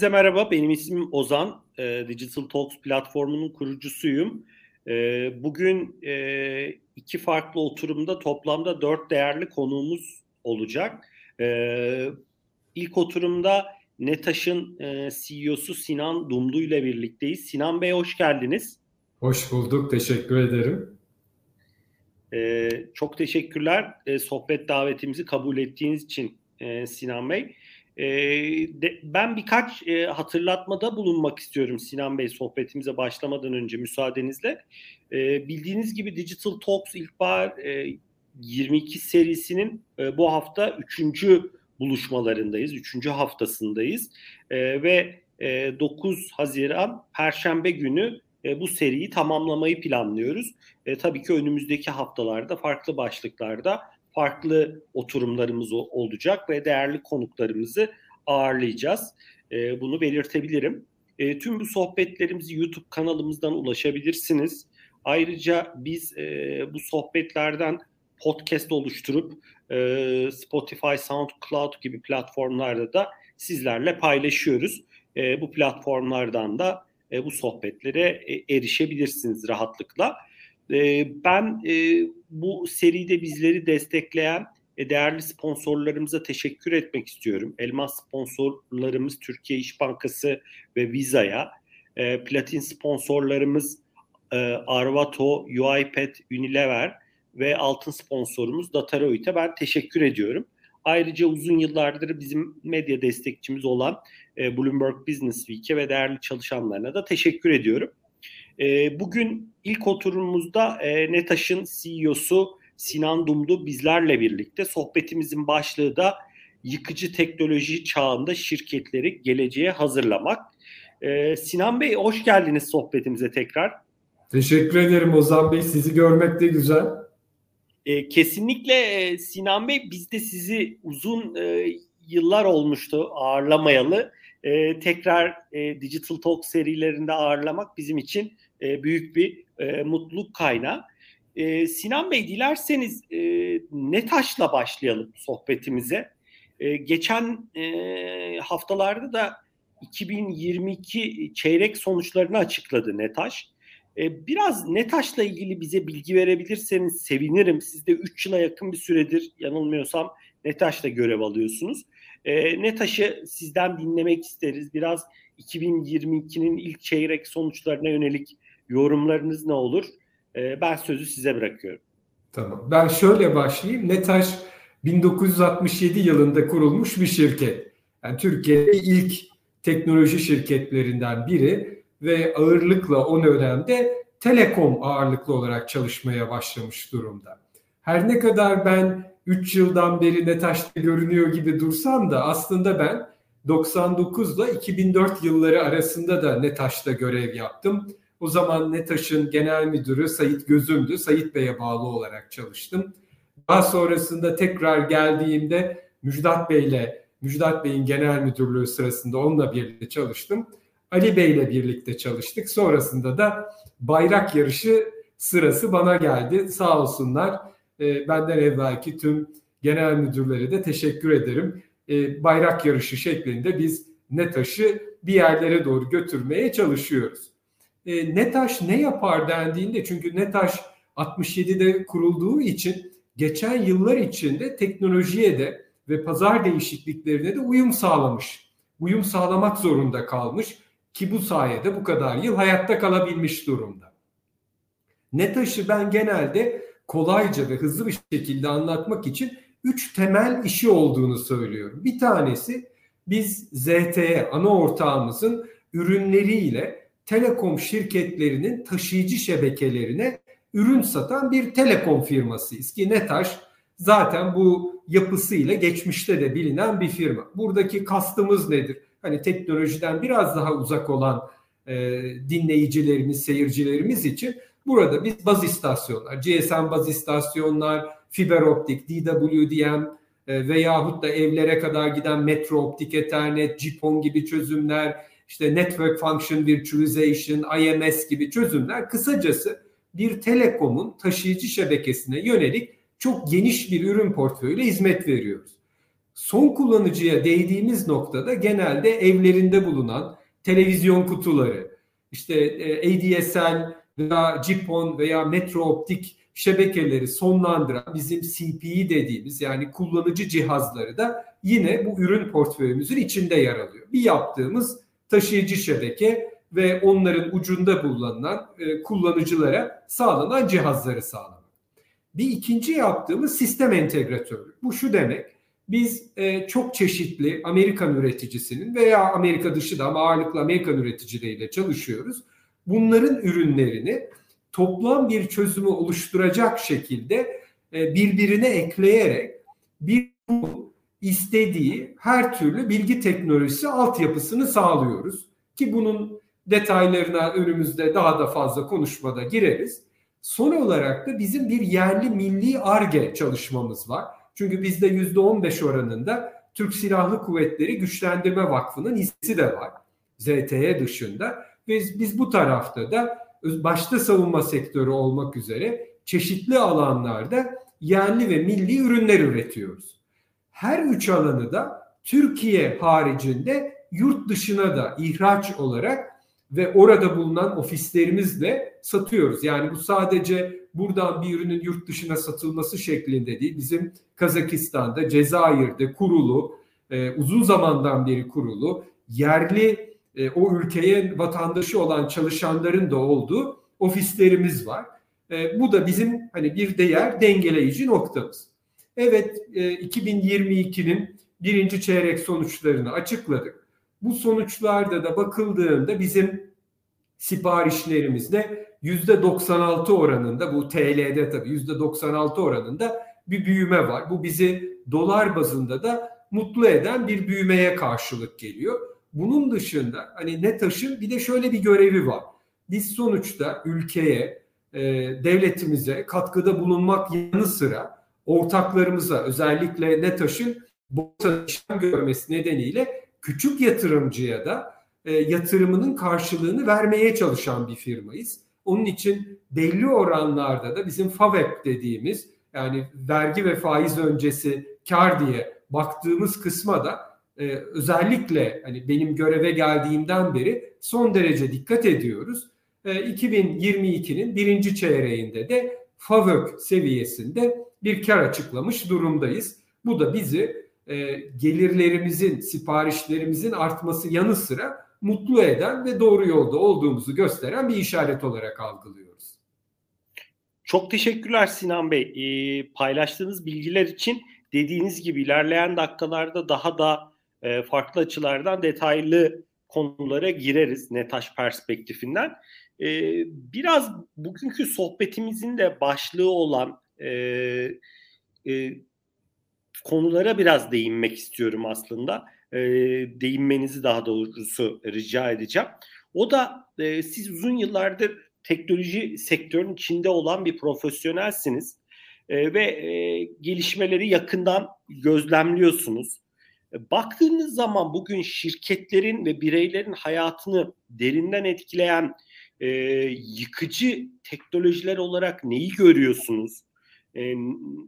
Hepinize merhaba, benim ismim Ozan. E, Digital Talks platformunun kurucusuyum. E, bugün e, iki farklı oturumda toplamda dört değerli konuğumuz olacak. E, ilk oturumda Netaş'ın e, CEO'su Sinan Dumlu ile birlikteyiz. Sinan Bey hoş geldiniz. Hoş bulduk, teşekkür ederim. E, çok teşekkürler e, sohbet davetimizi kabul ettiğiniz için e, Sinan Bey. E, de, ben birkaç e, hatırlatmada bulunmak istiyorum Sinan Bey sohbetimize başlamadan önce müsaadenizle. E, bildiğiniz gibi Digital Talks İlkbahar e, 22 serisinin e, bu hafta 3. buluşmalarındayız, 3. haftasındayız e, ve e, 9 Haziran Perşembe günü e, bu seriyi tamamlamayı planlıyoruz. E, tabii ki önümüzdeki haftalarda farklı başlıklarda farklı oturumlarımız olacak ve değerli konuklarımızı ağırlayacağız. E, bunu belirtebilirim. E, tüm bu sohbetlerimizi YouTube kanalımızdan ulaşabilirsiniz. Ayrıca biz e, bu sohbetlerden podcast oluşturup e, Spotify, SoundCloud gibi platformlarda da sizlerle paylaşıyoruz. E, bu platformlardan da e, bu sohbetlere e, erişebilirsiniz rahatlıkla. E, ben e, bu seride bizleri destekleyen değerli sponsorlarımıza teşekkür etmek istiyorum. Elmas sponsorlarımız Türkiye İş Bankası ve Visa'ya, e, platin sponsorlarımız e, Arvato, UiPath, Unilever ve altın sponsorumuz Dataroid'e ben teşekkür ediyorum. Ayrıca uzun yıllardır bizim medya destekçimiz olan e, Bloomberg Business Week'e ve değerli çalışanlarına da teşekkür ediyorum. E, bugün ilk oturumumuzda e, Netaş'ın CEO'su Sinan Dumdu bizlerle birlikte. Sohbetimizin başlığı da yıkıcı teknoloji çağında şirketleri geleceğe hazırlamak. E, Sinan Bey hoş geldiniz sohbetimize tekrar. Teşekkür ederim Ozan Bey. Sizi görmek de güzel. E, kesinlikle Sinan Bey biz de sizi uzun e, yıllar olmuştu ağırlamayalı. E, tekrar e, Digital Talk serilerinde ağırlamak bizim için e, büyük bir e, mutluluk kaynağı. E, Sinan Bey dilerseniz e, Netaş'la başlayalım sohbetimize. E, geçen e, haftalarda da 2022 çeyrek sonuçlarını açıkladı Netaş. E, biraz Netaş'la ilgili bize bilgi verebilirseniz sevinirim. Siz de 3 yıla yakın bir süredir yanılmıyorsam Netaş'ta görev alıyorsunuz. E, Netaş'ı sizden dinlemek isteriz. Biraz 2022'nin ilk çeyrek sonuçlarına yönelik yorumlarınız ne olur? E, ben sözü size bırakıyorum. Tamam. Ben şöyle başlayayım. Netaş 1967 yılında kurulmuş bir şirket. Yani Türkiye'de ilk teknoloji şirketlerinden biri ve ağırlıkla o dönemde telekom ağırlıklı olarak çalışmaya başlamış durumda. Her ne kadar ben 3 yıldan beri Netaş'ta görünüyor gibi dursam da aslında ben 99 ile 2004 yılları arasında da Netaş'ta görev yaptım. O zaman Netaş'ın genel müdürü Sayit Gözüm'dü. Sayit Bey'e bağlı olarak çalıştım. Daha sonrasında tekrar geldiğimde Müjdat Bey'le, Müjdat Bey'in genel müdürlüğü sırasında onunla birlikte çalıştım. Ali Bey'le birlikte çalıştık. Sonrasında da bayrak yarışı sırası bana geldi. Sağ olsunlar. E, benden evvelki tüm genel müdürlere de teşekkür ederim. E, bayrak yarışı şeklinde biz NETAŞ'ı bir yerlere doğru götürmeye çalışıyoruz e, NETAŞ ne yapar dendiğinde çünkü NETAŞ 67'de kurulduğu için geçen yıllar içinde teknolojiye de ve pazar değişikliklerine de uyum sağlamış. Uyum sağlamak zorunda kalmış ki bu sayede bu kadar yıl hayatta kalabilmiş durumda. NETAŞ'ı ben genelde kolayca ve hızlı bir şekilde anlatmak için üç temel işi olduğunu söylüyorum. Bir tanesi biz ZTE ana ortağımızın ürünleriyle telekom şirketlerinin taşıyıcı şebekelerine ürün satan bir telekom firmasıyız ki Netaş zaten bu yapısıyla geçmişte de bilinen bir firma. Buradaki kastımız nedir? Hani teknolojiden biraz daha uzak olan e, dinleyicilerimiz, seyircilerimiz için burada biz baz istasyonlar, GSM baz istasyonlar, fiber optik, DWDM e, veyahut da evlere kadar giden metro optik ethernet, GPON gibi çözümler, işte Network Function Virtualization, IMS gibi çözümler kısacası bir telekomun taşıyıcı şebekesine yönelik çok geniş bir ürün portföyüyle hizmet veriyoruz. Son kullanıcıya değdiğimiz noktada genelde evlerinde bulunan televizyon kutuları, işte e, ADSL veya GPON veya metro optik şebekeleri sonlandıran bizim CPE dediğimiz yani kullanıcı cihazları da yine bu ürün portföyümüzün içinde yer alıyor. Bir yaptığımız taşıyıcı şebeke ve onların ucunda bulunan e, kullanıcılara sağlanan cihazları sağlamak. Bir ikinci yaptığımız sistem entegratörü. Bu şu demek. Biz e, çok çeşitli Amerikan üreticisinin veya Amerika dışı da ama ağırlıklı Amerikan üreticileriyle çalışıyoruz. Bunların ürünlerini toplam bir çözümü oluşturacak şekilde e, birbirine ekleyerek bir istediği her türlü bilgi teknolojisi altyapısını sağlıyoruz. Ki bunun detaylarına önümüzde daha da fazla konuşmada gireriz. Son olarak da bizim bir yerli milli ARGE çalışmamız var. Çünkü bizde %15 oranında Türk Silahlı Kuvvetleri Güçlendirme Vakfı'nın hissi de var. ZTE dışında. Ve biz bu tarafta da başta savunma sektörü olmak üzere çeşitli alanlarda yerli ve milli ürünler üretiyoruz. Her üç alanı da Türkiye haricinde yurt dışına da ihraç olarak ve orada bulunan ofislerimizle satıyoruz. Yani bu sadece buradan bir ürünün yurt dışına satılması şeklinde değil. Bizim Kazakistan'da, Cezayir'de kurulu, e, uzun zamandan beri kurulu, yerli e, o ülkeye vatandaşı olan çalışanların da olduğu ofislerimiz var. E, bu da bizim hani bir değer dengeleyici noktamız. Evet e, 2022'nin birinci çeyrek sonuçlarını açıkladık. Bu sonuçlarda da bakıldığında bizim siparişlerimizde yüzde 96 oranında bu TL'de tabii yüzde 96 oranında bir büyüme var. Bu bizi dolar bazında da mutlu eden bir büyümeye karşılık geliyor. Bunun dışında hani NETAŞ'ın bir de şöyle bir görevi var. Biz sonuçta ülkeye, e, devletimize katkıda bulunmak yanı sıra ortaklarımıza özellikle NETAŞ'ın borsa işlem görmesi nedeniyle küçük yatırımcıya da e, yatırımının karşılığını vermeye çalışan bir firmayız. Onun için belli oranlarda da bizim FAVEP dediğimiz yani vergi ve faiz öncesi kar diye baktığımız kısma da e, özellikle hani benim göreve geldiğimden beri son derece dikkat ediyoruz. E, 2022'nin birinci çeyreğinde de FAVÖK seviyesinde bir kar açıklamış durumdayız. Bu da bizi e, gelirlerimizin, siparişlerimizin artması yanı sıra mutlu eden ve doğru yolda olduğumuzu gösteren bir işaret olarak algılıyoruz. Çok teşekkürler Sinan Bey. E, paylaştığınız bilgiler için dediğiniz gibi ilerleyen dakikalarda daha da e, farklı açılardan detaylı konulara gireriz Netaş perspektifinden. E, biraz bugünkü sohbetimizin de başlığı olan e, e, konulara biraz değinmek istiyorum aslında. E, değinmenizi daha doğrusu rica edeceğim. O da e, siz uzun yıllardır teknoloji sektörünün içinde olan bir profesyonelsiniz ve e, gelişmeleri yakından gözlemliyorsunuz. E, baktığınız zaman bugün şirketlerin ve bireylerin hayatını derinden etkileyen e, yıkıcı teknolojiler olarak neyi görüyorsunuz? E,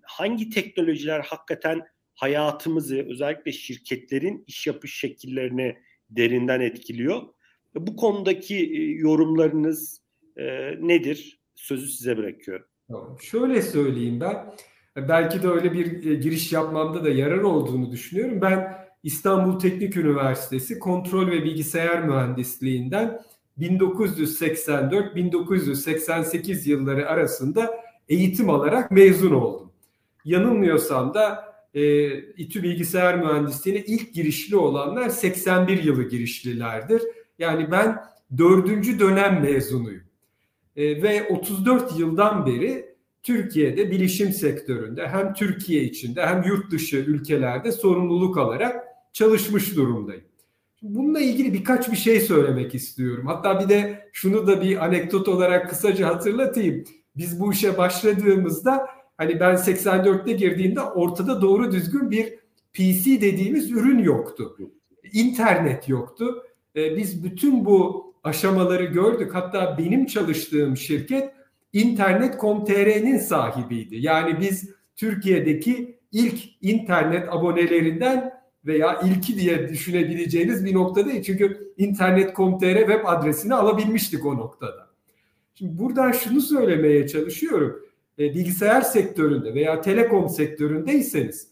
hangi teknolojiler hakikaten hayatımızı özellikle şirketlerin iş yapış şekillerini derinden etkiliyor? Bu konudaki e, yorumlarınız e, nedir? Sözü size bırakıyorum. Şöyle söyleyeyim ben. Belki de öyle bir e, giriş yapmamda da yarar olduğunu düşünüyorum. Ben İstanbul Teknik Üniversitesi Kontrol ve Bilgisayar Mühendisliğinden 1984-1988 yılları arasında eğitim alarak mezun oldum. Yanılmıyorsam da e, İTÜ Bilgisayar Mühendisliğine ilk girişli olanlar 81 yılı girişlilerdir. Yani ben dördüncü dönem mezunuyum. E, ve 34 yıldan beri Türkiye'de bilişim sektöründe hem Türkiye içinde hem yurt dışı ülkelerde sorumluluk alarak çalışmış durumdayım. Bununla ilgili birkaç bir şey söylemek istiyorum. Hatta bir de şunu da bir anekdot olarak kısaca hatırlatayım. Biz bu işe başladığımızda hani ben 84'te girdiğimde ortada doğru düzgün bir PC dediğimiz ürün yoktu. İnternet yoktu. Ee, biz bütün bu aşamaları gördük. Hatta benim çalıştığım şirket internet.com.tr'nin sahibiydi. Yani biz Türkiye'deki ilk internet abonelerinden veya ilki diye düşünebileceğiniz bir nokta değil. Çünkü internet.com.tr web adresini alabilmiştik o noktada. Şimdi buradan şunu söylemeye çalışıyorum. E, bilgisayar sektöründe veya telekom sektöründeyseniz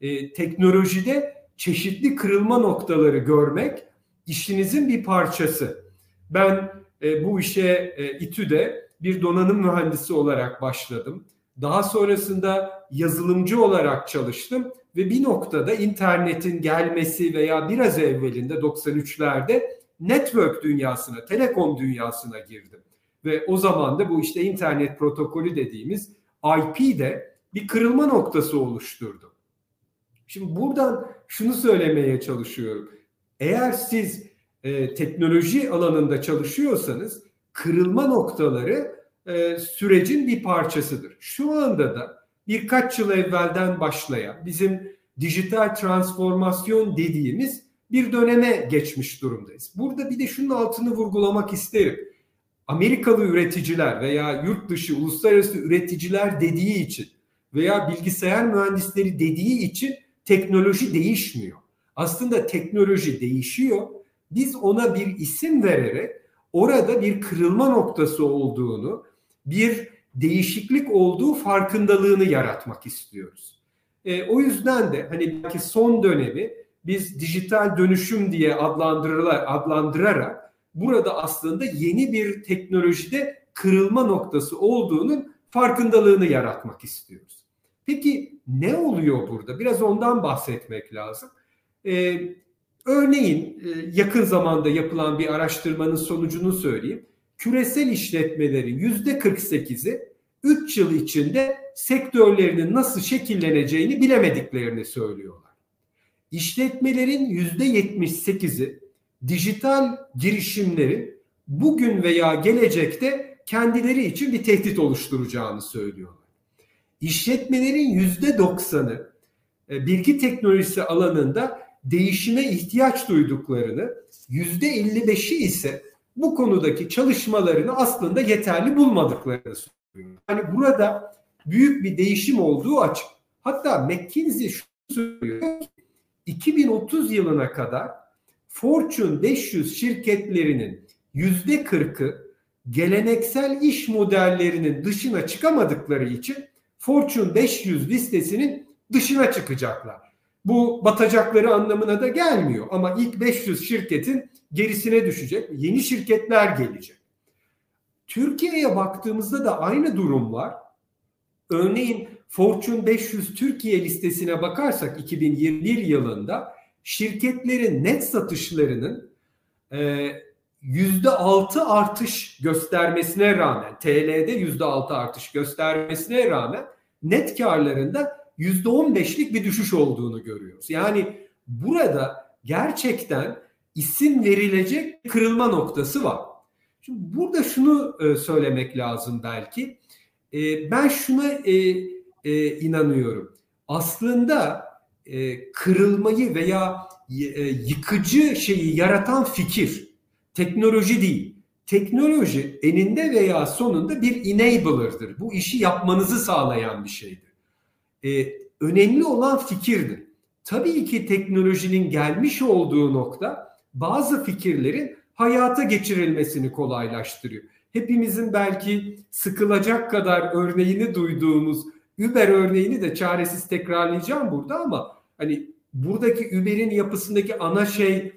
e, teknolojide çeşitli kırılma noktaları görmek işinizin bir parçası. Ben e, bu işe e, İTÜ'de bir donanım mühendisi olarak başladım. Daha sonrasında yazılımcı olarak çalıştım ve bir noktada internetin gelmesi veya biraz evvelinde 93'lerde network dünyasına, telekom dünyasına girdim. Ve o zaman da bu işte internet protokolü dediğimiz IP de bir kırılma noktası oluşturdu. Şimdi buradan şunu söylemeye çalışıyorum. Eğer siz e, teknoloji alanında çalışıyorsanız kırılma noktaları e, sürecin bir parçasıdır. Şu anda da birkaç yıl evvelden başlayan bizim dijital transformasyon dediğimiz bir döneme geçmiş durumdayız. Burada bir de şunun altını vurgulamak isterim. Amerikalı üreticiler veya yurt dışı uluslararası üreticiler dediği için veya bilgisayar mühendisleri dediği için teknoloji değişmiyor. Aslında teknoloji değişiyor. Biz ona bir isim vererek orada bir kırılma noktası olduğunu, bir değişiklik olduğu farkındalığını yaratmak istiyoruz. E, o yüzden de hani belki son dönemi biz dijital dönüşüm diye adlandırılarak, adlandırarak burada aslında yeni bir teknolojide kırılma noktası olduğunun farkındalığını yaratmak istiyoruz. Peki ne oluyor burada? Biraz ondan bahsetmek lazım. Ee, örneğin e, yakın zamanda yapılan bir araştırmanın sonucunu söyleyeyim. Küresel işletmelerin yüzde 48'i 3 yıl içinde sektörlerinin nasıl şekilleneceğini bilemediklerini söylüyorlar. İşletmelerin yüzde 78'i dijital girişimlerin bugün veya gelecekte kendileri için bir tehdit oluşturacağını söylüyorlar. İşletmelerin yüzde doksanı e, bilgi teknolojisi alanında değişime ihtiyaç duyduklarını, yüzde 55'i ise bu konudaki çalışmalarını aslında yeterli bulmadıklarını söylüyor. Yani burada büyük bir değişim olduğu açık. Hatta McKinsey şu söylüyor ki 2030 yılına kadar Fortune 500 şirketlerinin yüzde 40'ı geleneksel iş modellerinin dışına çıkamadıkları için Fortune 500 listesinin dışına çıkacaklar. Bu batacakları anlamına da gelmiyor ama ilk 500 şirketin gerisine düşecek. Yeni şirketler gelecek. Türkiye'ye baktığımızda da aynı durum var. Örneğin Fortune 500 Türkiye listesine bakarsak 2021 yılında şirketlerin net satışlarının yüzde altı artış göstermesine rağmen TL'de yüzde altı artış göstermesine rağmen net karlarında yüzde on beşlik bir düşüş olduğunu görüyoruz. Yani burada gerçekten isim verilecek kırılma noktası var. Şimdi burada şunu e, söylemek lazım belki. E, ben şuna e, e, inanıyorum. Aslında e, kırılmayı veya e, yıkıcı şeyi yaratan fikir teknoloji değil. Teknoloji eninde veya sonunda bir enabler'dır. Bu işi yapmanızı sağlayan bir şeydir. Ee, önemli olan fikirdir. Tabii ki teknolojinin gelmiş olduğu nokta bazı fikirlerin hayata geçirilmesini kolaylaştırıyor. Hepimizin belki sıkılacak kadar örneğini duyduğumuz Uber örneğini de çaresiz tekrarlayacağım burada ama hani buradaki Uber'in yapısındaki ana şey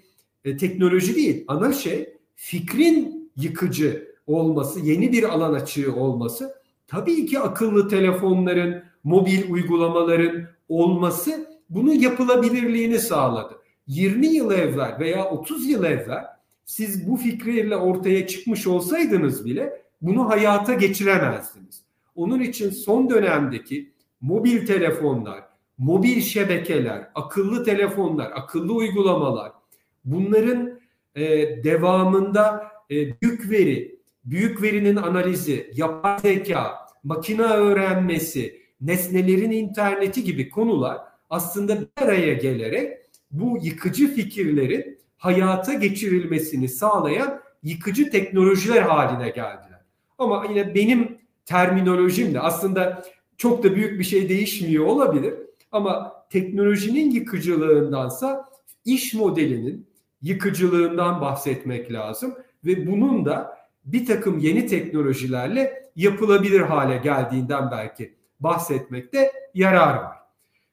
e, teknoloji değil. Ana şey fikrin yıkıcı olması, yeni bir alan açığı olması. Tabii ki akıllı telefonların, mobil uygulamaların olması bunun yapılabilirliğini sağladı. 20 yıl evvel veya 30 yıl evvel siz bu fikirle ortaya çıkmış olsaydınız bile bunu hayata geçiremezdiniz. Onun için son dönemdeki mobil telefonlar, mobil şebekeler, akıllı telefonlar, akıllı uygulamalar bunların e, devamında e, büyük veri, büyük verinin analizi, yapay zeka, makine öğrenmesi, nesnelerin interneti gibi konular aslında bir araya gelerek bu yıkıcı fikirlerin hayata geçirilmesini sağlayan yıkıcı teknolojiler haline geldiler. Ama yine benim terminolojimle aslında çok da büyük bir şey değişmiyor olabilir. Ama teknolojinin yıkıcılığındansa iş modelinin yıkıcılığından bahsetmek lazım ve bunun da bir takım yeni teknolojilerle yapılabilir hale geldiğinden belki bahsetmekte yarar var.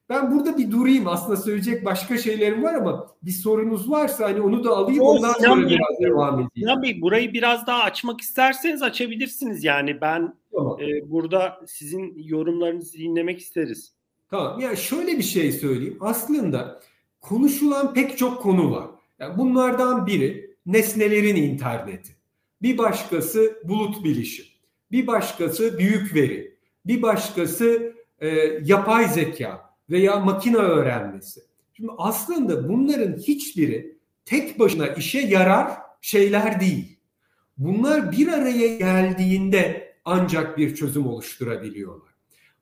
Ben burada bir durayım. Aslında söyleyecek başka şeylerim var ama bir sorunuz varsa hani onu da alayım ondan sonra Bey, biraz devam edeyim. Sinan Bey burayı biraz daha açmak isterseniz açabilirsiniz. Yani ben tamam. e, burada sizin yorumlarınızı dinlemek isteriz. Tamam. Ya yani şöyle bir şey söyleyeyim. Aslında konuşulan pek çok konu var. Yani bunlardan biri nesnelerin interneti. Bir başkası bulut bilişim. Bir başkası büyük veri. Bir başkası e, yapay zeka veya makine öğrenmesi. Şimdi aslında bunların hiçbiri tek başına işe yarar şeyler değil. Bunlar bir araya geldiğinde ancak bir çözüm oluşturabiliyorlar.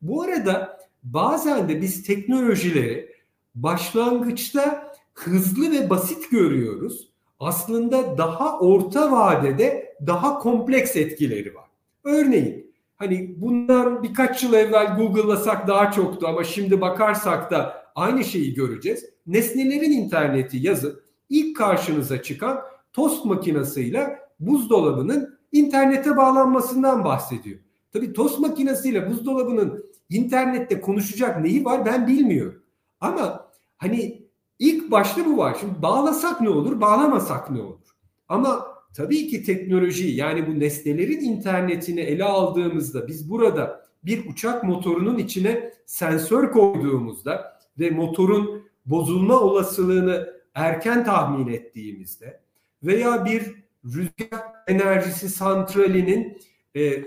Bu arada bazen de biz teknolojileri başlangıçta hızlı ve basit görüyoruz. Aslında daha orta vadede daha kompleks etkileri var. Örneğin Hani bundan birkaç yıl evvel Google'lasak daha çoktu ama şimdi bakarsak da aynı şeyi göreceğiz. Nesnelerin interneti yazıp ilk karşınıza çıkan tost makinesiyle buzdolabının internete bağlanmasından bahsediyor. Tabii tost makinesiyle buzdolabının internette konuşacak neyi var ben bilmiyorum. Ama hani ilk başta bu var. Şimdi bağlasak ne olur, bağlamasak ne olur? Ama tabii ki teknoloji yani bu nesnelerin internetini ele aldığımızda biz burada bir uçak motorunun içine sensör koyduğumuzda ve motorun bozulma olasılığını erken tahmin ettiğimizde veya bir rüzgar enerjisi santralinin e, e,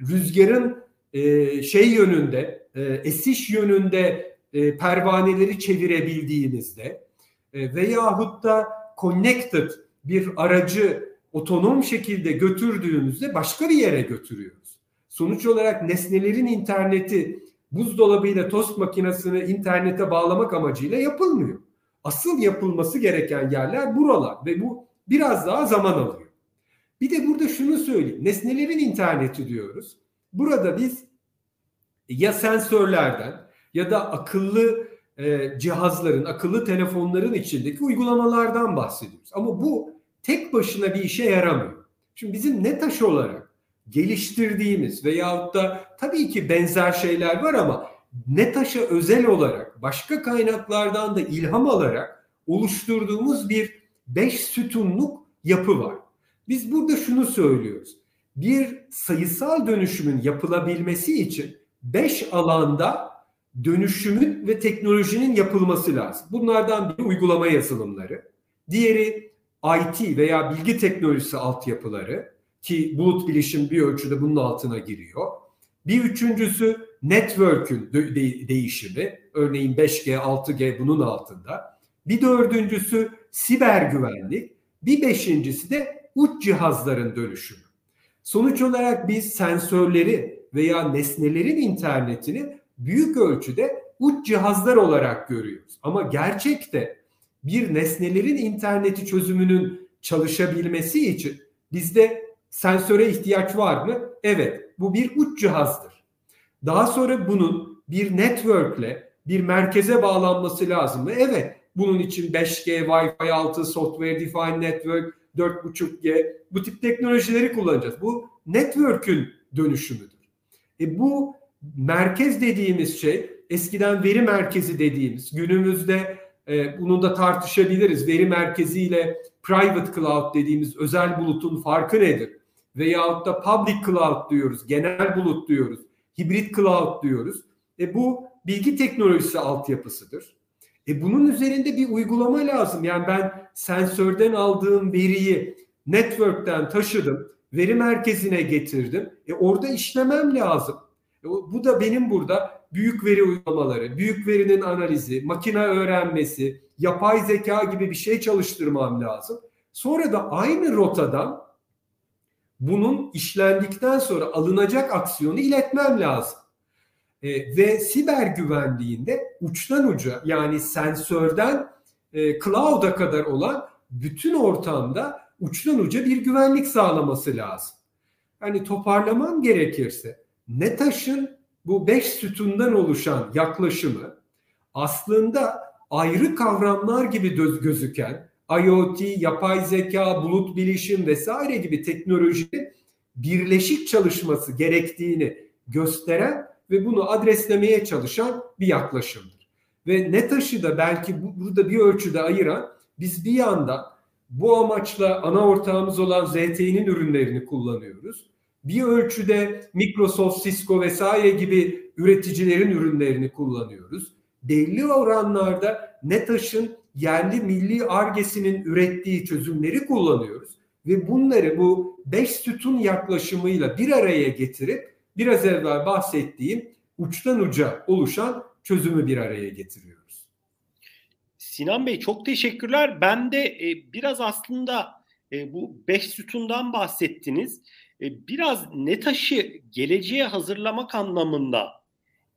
rüzgarın e, şey yönünde e, esiş yönünde e, pervaneleri çevirebildiğimizde e, veyahut da connected bir aracı otonom şekilde götürdüğümüzde başka bir yere götürüyoruz. Sonuç olarak nesnelerin interneti buzdolabıyla tost makinesini internete bağlamak amacıyla yapılmıyor. Asıl yapılması gereken yerler buralar ve bu biraz daha zaman alıyor. Bir de burada şunu söyleyeyim. Nesnelerin interneti diyoruz. Burada biz ya sensörlerden ya da akıllı e, cihazların, akıllı telefonların içindeki uygulamalardan bahsediyoruz. Ama bu tek başına bir işe yaramıyor. Şimdi bizim NETAŞ olarak geliştirdiğimiz veyahut da tabii ki benzer şeyler var ama NETAŞ'a özel olarak başka kaynaklardan da ilham alarak oluşturduğumuz bir beş sütunluk yapı var. Biz burada şunu söylüyoruz. Bir sayısal dönüşümün yapılabilmesi için beş alanda dönüşümün ve teknolojinin yapılması lazım. Bunlardan biri uygulama yazılımları, diğeri IT veya bilgi teknolojisi altyapıları ki bulut bilişim bir ölçüde bunun altına giriyor. Bir üçüncüsü network'ün de- değişimi, örneğin 5G, 6G bunun altında. Bir dördüncüsü siber güvenlik, bir beşincisi de uç cihazların dönüşümü. Sonuç olarak biz sensörleri veya nesnelerin internetini büyük ölçüde uç cihazlar olarak görüyoruz. Ama gerçekte bir nesnelerin interneti çözümünün çalışabilmesi için bizde sensöre ihtiyaç var mı? Evet, bu bir uç cihazdır. Daha sonra bunun bir network'le bir merkeze bağlanması lazım mı? Evet. Bunun için 5G, Wi-Fi 6, Software Defined Network, 4.5G bu tip teknolojileri kullanacağız. Bu network'ün dönüşümüdür. E bu merkez dediğimiz şey eskiden veri merkezi dediğimiz günümüzde e, bunu da tartışabiliriz. Veri merkeziyle private cloud dediğimiz özel bulutun farkı nedir? Veyahut da public cloud diyoruz, genel bulut diyoruz, hibrit cloud diyoruz. E bu bilgi teknolojisi altyapısıdır. E bunun üzerinde bir uygulama lazım. Yani ben sensörden aldığım veriyi network'ten taşıdım, veri merkezine getirdim. E orada işlemem lazım. E bu da benim burada büyük veri uygulamaları, büyük verinin analizi, makine öğrenmesi, yapay zeka gibi bir şey çalıştırmam lazım. Sonra da aynı rotadan bunun işlendikten sonra alınacak aksiyonu iletmem lazım. E, ve siber güvenliğinde uçtan uca yani sensörden e, cloud'a kadar olan bütün ortamda uçtan uca bir güvenlik sağlaması lazım. Yani toparlamam gerekirse NETAŞ'ın bu beş sütundan oluşan yaklaşımı aslında ayrı kavramlar gibi gözüken IoT, yapay zeka, bulut bilişim vesaire gibi teknolojinin birleşik çalışması gerektiğini gösteren ve bunu adreslemeye çalışan bir yaklaşımdır. Ve NETAŞ'ı da belki bu, burada bir ölçüde ayıran biz bir yanda bu amaçla ana ortağımız olan ZTE'nin ürünlerini kullanıyoruz. Bir ölçüde Microsoft, Cisco vesaire gibi üreticilerin ürünlerini kullanıyoruz. Belli oranlarda NETAŞ'ın yerli milli argesinin ürettiği çözümleri kullanıyoruz. Ve bunları bu beş sütun yaklaşımıyla bir araya getirip biraz evvel bahsettiğim uçtan uca oluşan çözümü bir araya getiriyoruz. Sinan Bey çok teşekkürler. Ben de e, biraz aslında e, bu beş sütundan bahsettiniz. E, biraz NETAŞ'ı geleceğe hazırlamak anlamında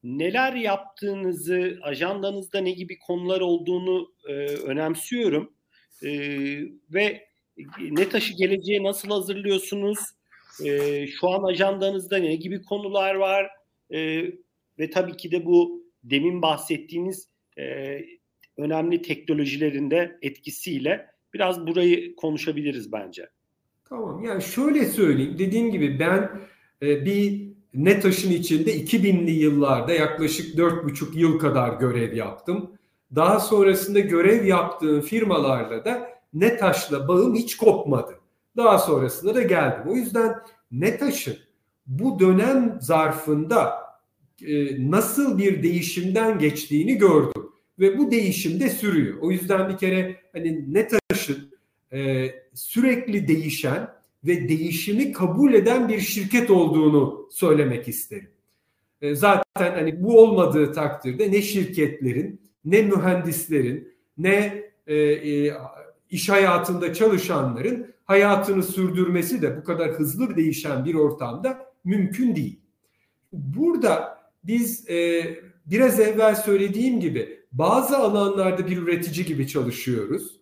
neler yaptığınızı, ajandanızda ne gibi konular olduğunu e, önemsiyorum. E, ve NETAŞ'ı geleceğe nasıl hazırlıyorsunuz? E, şu an ajandanızda ne gibi konular var? E, ve tabii ki de bu demin bahsettiğiniz e, önemli teknolojilerinde etkisiyle biraz burayı konuşabiliriz bence. Tamam yani şöyle söyleyeyim dediğim gibi ben e, bir NETAŞ'ın içinde 2000'li yıllarda yaklaşık 4,5 yıl kadar görev yaptım. Daha sonrasında görev yaptığım firmalarla da NETAŞ'la bağım hiç kopmadı. Daha sonrasında da geldim. O yüzden NETAŞ'ın bu dönem zarfında e, nasıl bir değişimden geçtiğini gördüm. Ve bu değişim de sürüyor. O yüzden bir kere hani NETAŞ'ın e, sürekli değişen ve değişimi kabul eden bir şirket olduğunu söylemek isterim. E, zaten hani bu olmadığı takdirde ne şirketlerin, ne mühendislerin, ne e, e, iş hayatında çalışanların hayatını sürdürmesi de bu kadar hızlı değişen bir ortamda mümkün değil. Burada biz e, biraz evvel söylediğim gibi bazı alanlarda bir üretici gibi çalışıyoruz.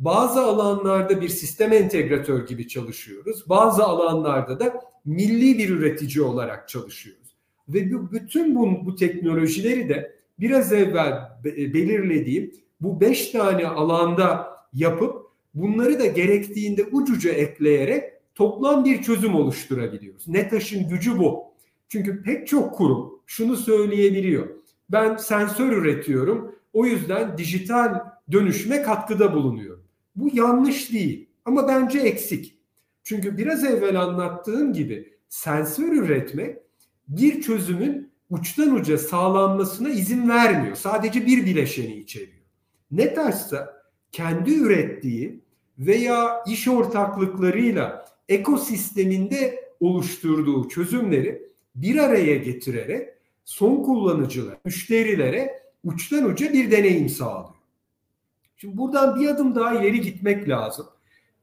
Bazı alanlarda bir sistem entegratör gibi çalışıyoruz. Bazı alanlarda da milli bir üretici olarak çalışıyoruz. Ve bu, bütün bu, bu teknolojileri de biraz evvel belirlediğim bu beş tane alanda yapıp bunları da gerektiğinde ucuca ekleyerek toplam bir çözüm oluşturabiliyoruz. NETAŞ'ın gücü bu. Çünkü pek çok kurum şunu söyleyebiliyor. Ben sensör üretiyorum. O yüzden dijital dönüşüme katkıda bulunuyorum. Bu yanlış değil ama bence eksik. Çünkü biraz evvel anlattığım gibi sensör üretmek bir çözümün uçtan uca sağlanmasına izin vermiyor. Sadece bir bileşeni içeriyor. Ne taşsa kendi ürettiği veya iş ortaklıklarıyla ekosisteminde oluşturduğu çözümleri bir araya getirerek son kullanıcılar, müşterilere uçtan uca bir deneyim sağlıyor. Şimdi buradan bir adım daha ileri gitmek lazım.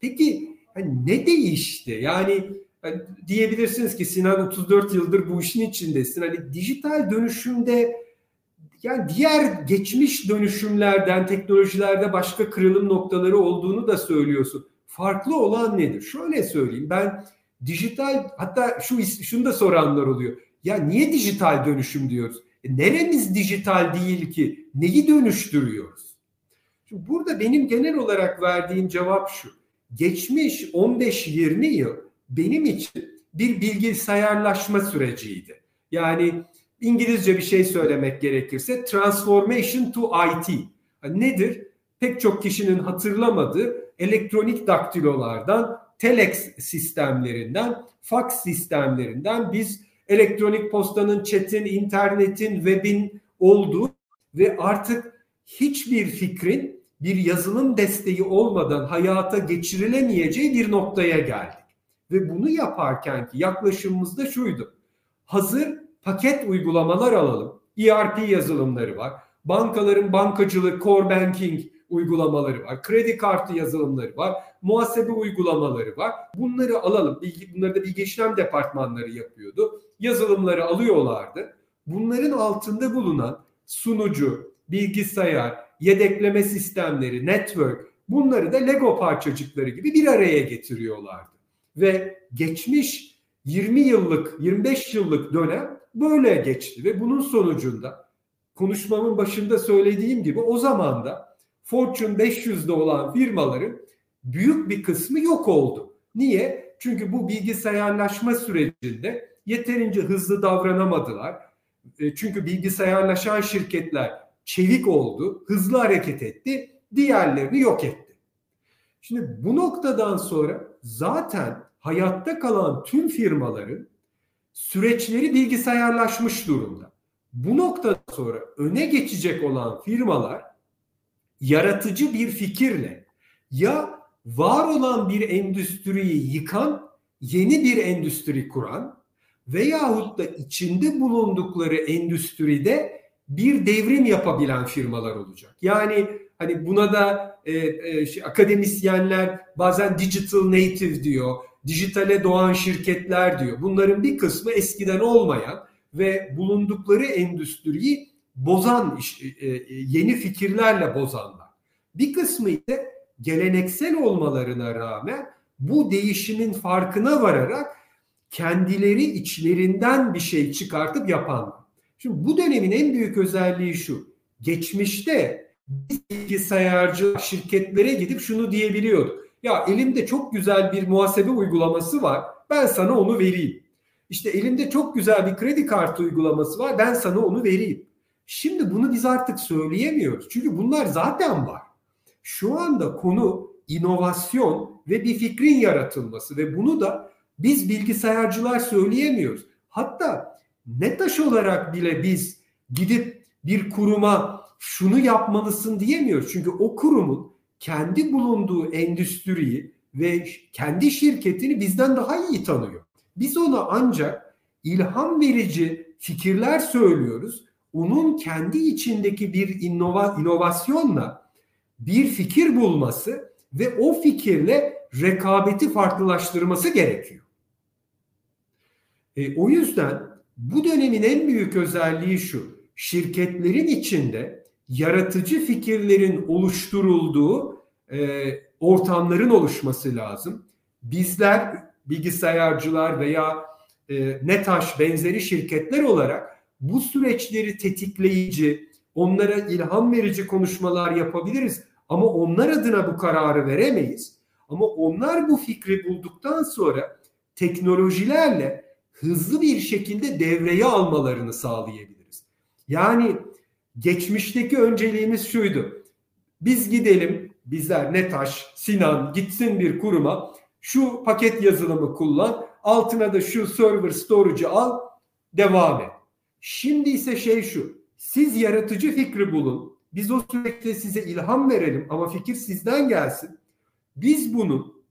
Peki hani ne değişti? Yani hani diyebilirsiniz ki Sinan 34 yıldır bu işin içindesin. Hani dijital dönüşümde yani diğer geçmiş dönüşümlerden, teknolojilerde başka kırılım noktaları olduğunu da söylüyorsun. Farklı olan nedir? Şöyle söyleyeyim. Ben dijital hatta şu şunu da soranlar oluyor. Ya niye dijital dönüşüm diyoruz? E, neremiz dijital değil ki? Neyi dönüştürüyoruz? Şimdi burada benim genel olarak verdiğim cevap şu. Geçmiş 15-20 yıl benim için bir bilgisayarlaşma süreciydi. Yani İngilizce bir şey söylemek gerekirse transformation to IT. Nedir? Pek çok kişinin hatırlamadığı elektronik daktilolardan, telex sistemlerinden, fax sistemlerinden biz elektronik postanın, chat'in, internetin, web'in olduğu ve artık hiçbir fikrin bir yazılım desteği olmadan hayata geçirilemeyeceği bir noktaya geldik. Ve bunu yaparken ki yaklaşımımız da şuydu. Hazır paket uygulamalar alalım. ERP yazılımları var. Bankaların bankacılık, core banking uygulamaları var. Kredi kartı yazılımları var. Muhasebe uygulamaları var. Bunları alalım. Bilgi, bunları da bilgi işlem departmanları yapıyordu. Yazılımları alıyorlardı. Bunların altında bulunan sunucu, bilgisayar, yedekleme sistemleri, network bunları da Lego parçacıkları gibi bir araya getiriyorlardı. Ve geçmiş 20 yıllık, 25 yıllık dönem böyle geçti ve bunun sonucunda konuşmamın başında söylediğim gibi o zaman da Fortune 500'de olan firmaların büyük bir kısmı yok oldu. Niye? Çünkü bu bilgisayarlaşma sürecinde yeterince hızlı davranamadılar. E, çünkü bilgisayarlaşan şirketler çevik oldu, hızlı hareket etti, diğerlerini yok etti. Şimdi bu noktadan sonra zaten hayatta kalan tüm firmaların süreçleri bilgisayarlaşmış durumda. Bu noktadan sonra öne geçecek olan firmalar yaratıcı bir fikirle ya var olan bir endüstriyi yıkan yeni bir endüstri kuran veyahut da içinde bulundukları endüstride bir devrim yapabilen firmalar olacak. Yani hani buna da e, e, şey, akademisyenler bazen digital native diyor, dijitale doğan şirketler diyor. Bunların bir kısmı eskiden olmayan ve bulundukları endüstriyi bozan e, e, yeni fikirlerle bozanlar. Bir kısmı ise geleneksel olmalarına rağmen bu değişimin farkına vararak kendileri içlerinden bir şey çıkartıp yapanlar. Şimdi bu dönemin en büyük özelliği şu. Geçmişte bilgisayarcı şirketlere gidip şunu diyebiliyorduk. Ya elimde çok güzel bir muhasebe uygulaması var. Ben sana onu vereyim. İşte elimde çok güzel bir kredi kartı uygulaması var. Ben sana onu vereyim. Şimdi bunu biz artık söyleyemiyoruz. Çünkü bunlar zaten var. Şu anda konu inovasyon ve bir fikrin yaratılması ve bunu da biz bilgisayarcılar söyleyemiyoruz. Hatta NETAŞ olarak bile biz gidip bir kuruma şunu yapmalısın diyemiyoruz. Çünkü o kurumun kendi bulunduğu endüstriyi ve kendi şirketini bizden daha iyi tanıyor. Biz ona ancak ilham verici fikirler söylüyoruz. Onun kendi içindeki bir innova, inovasyonla bir fikir bulması ve o fikirle rekabeti farklılaştırması gerekiyor. E, o yüzden bu dönemin en büyük özelliği şu. Şirketlerin içinde yaratıcı fikirlerin oluşturulduğu e, ortamların oluşması lazım. Bizler bilgisayarcılar veya e, NETAŞ benzeri şirketler olarak bu süreçleri tetikleyici, onlara ilham verici konuşmalar yapabiliriz. Ama onlar adına bu kararı veremeyiz. Ama onlar bu fikri bulduktan sonra teknolojilerle hızlı bir şekilde devreye almalarını sağlayabiliriz. Yani geçmişteki önceliğimiz şuydu. Biz gidelim, bizler Netaş, Sinan gitsin bir kuruma şu paket yazılımı kullan, altına da şu server storage'ı al, devam et. Şimdi ise şey şu, siz yaratıcı fikri bulun, biz o süreçte size ilham verelim ama fikir sizden gelsin. Biz bunun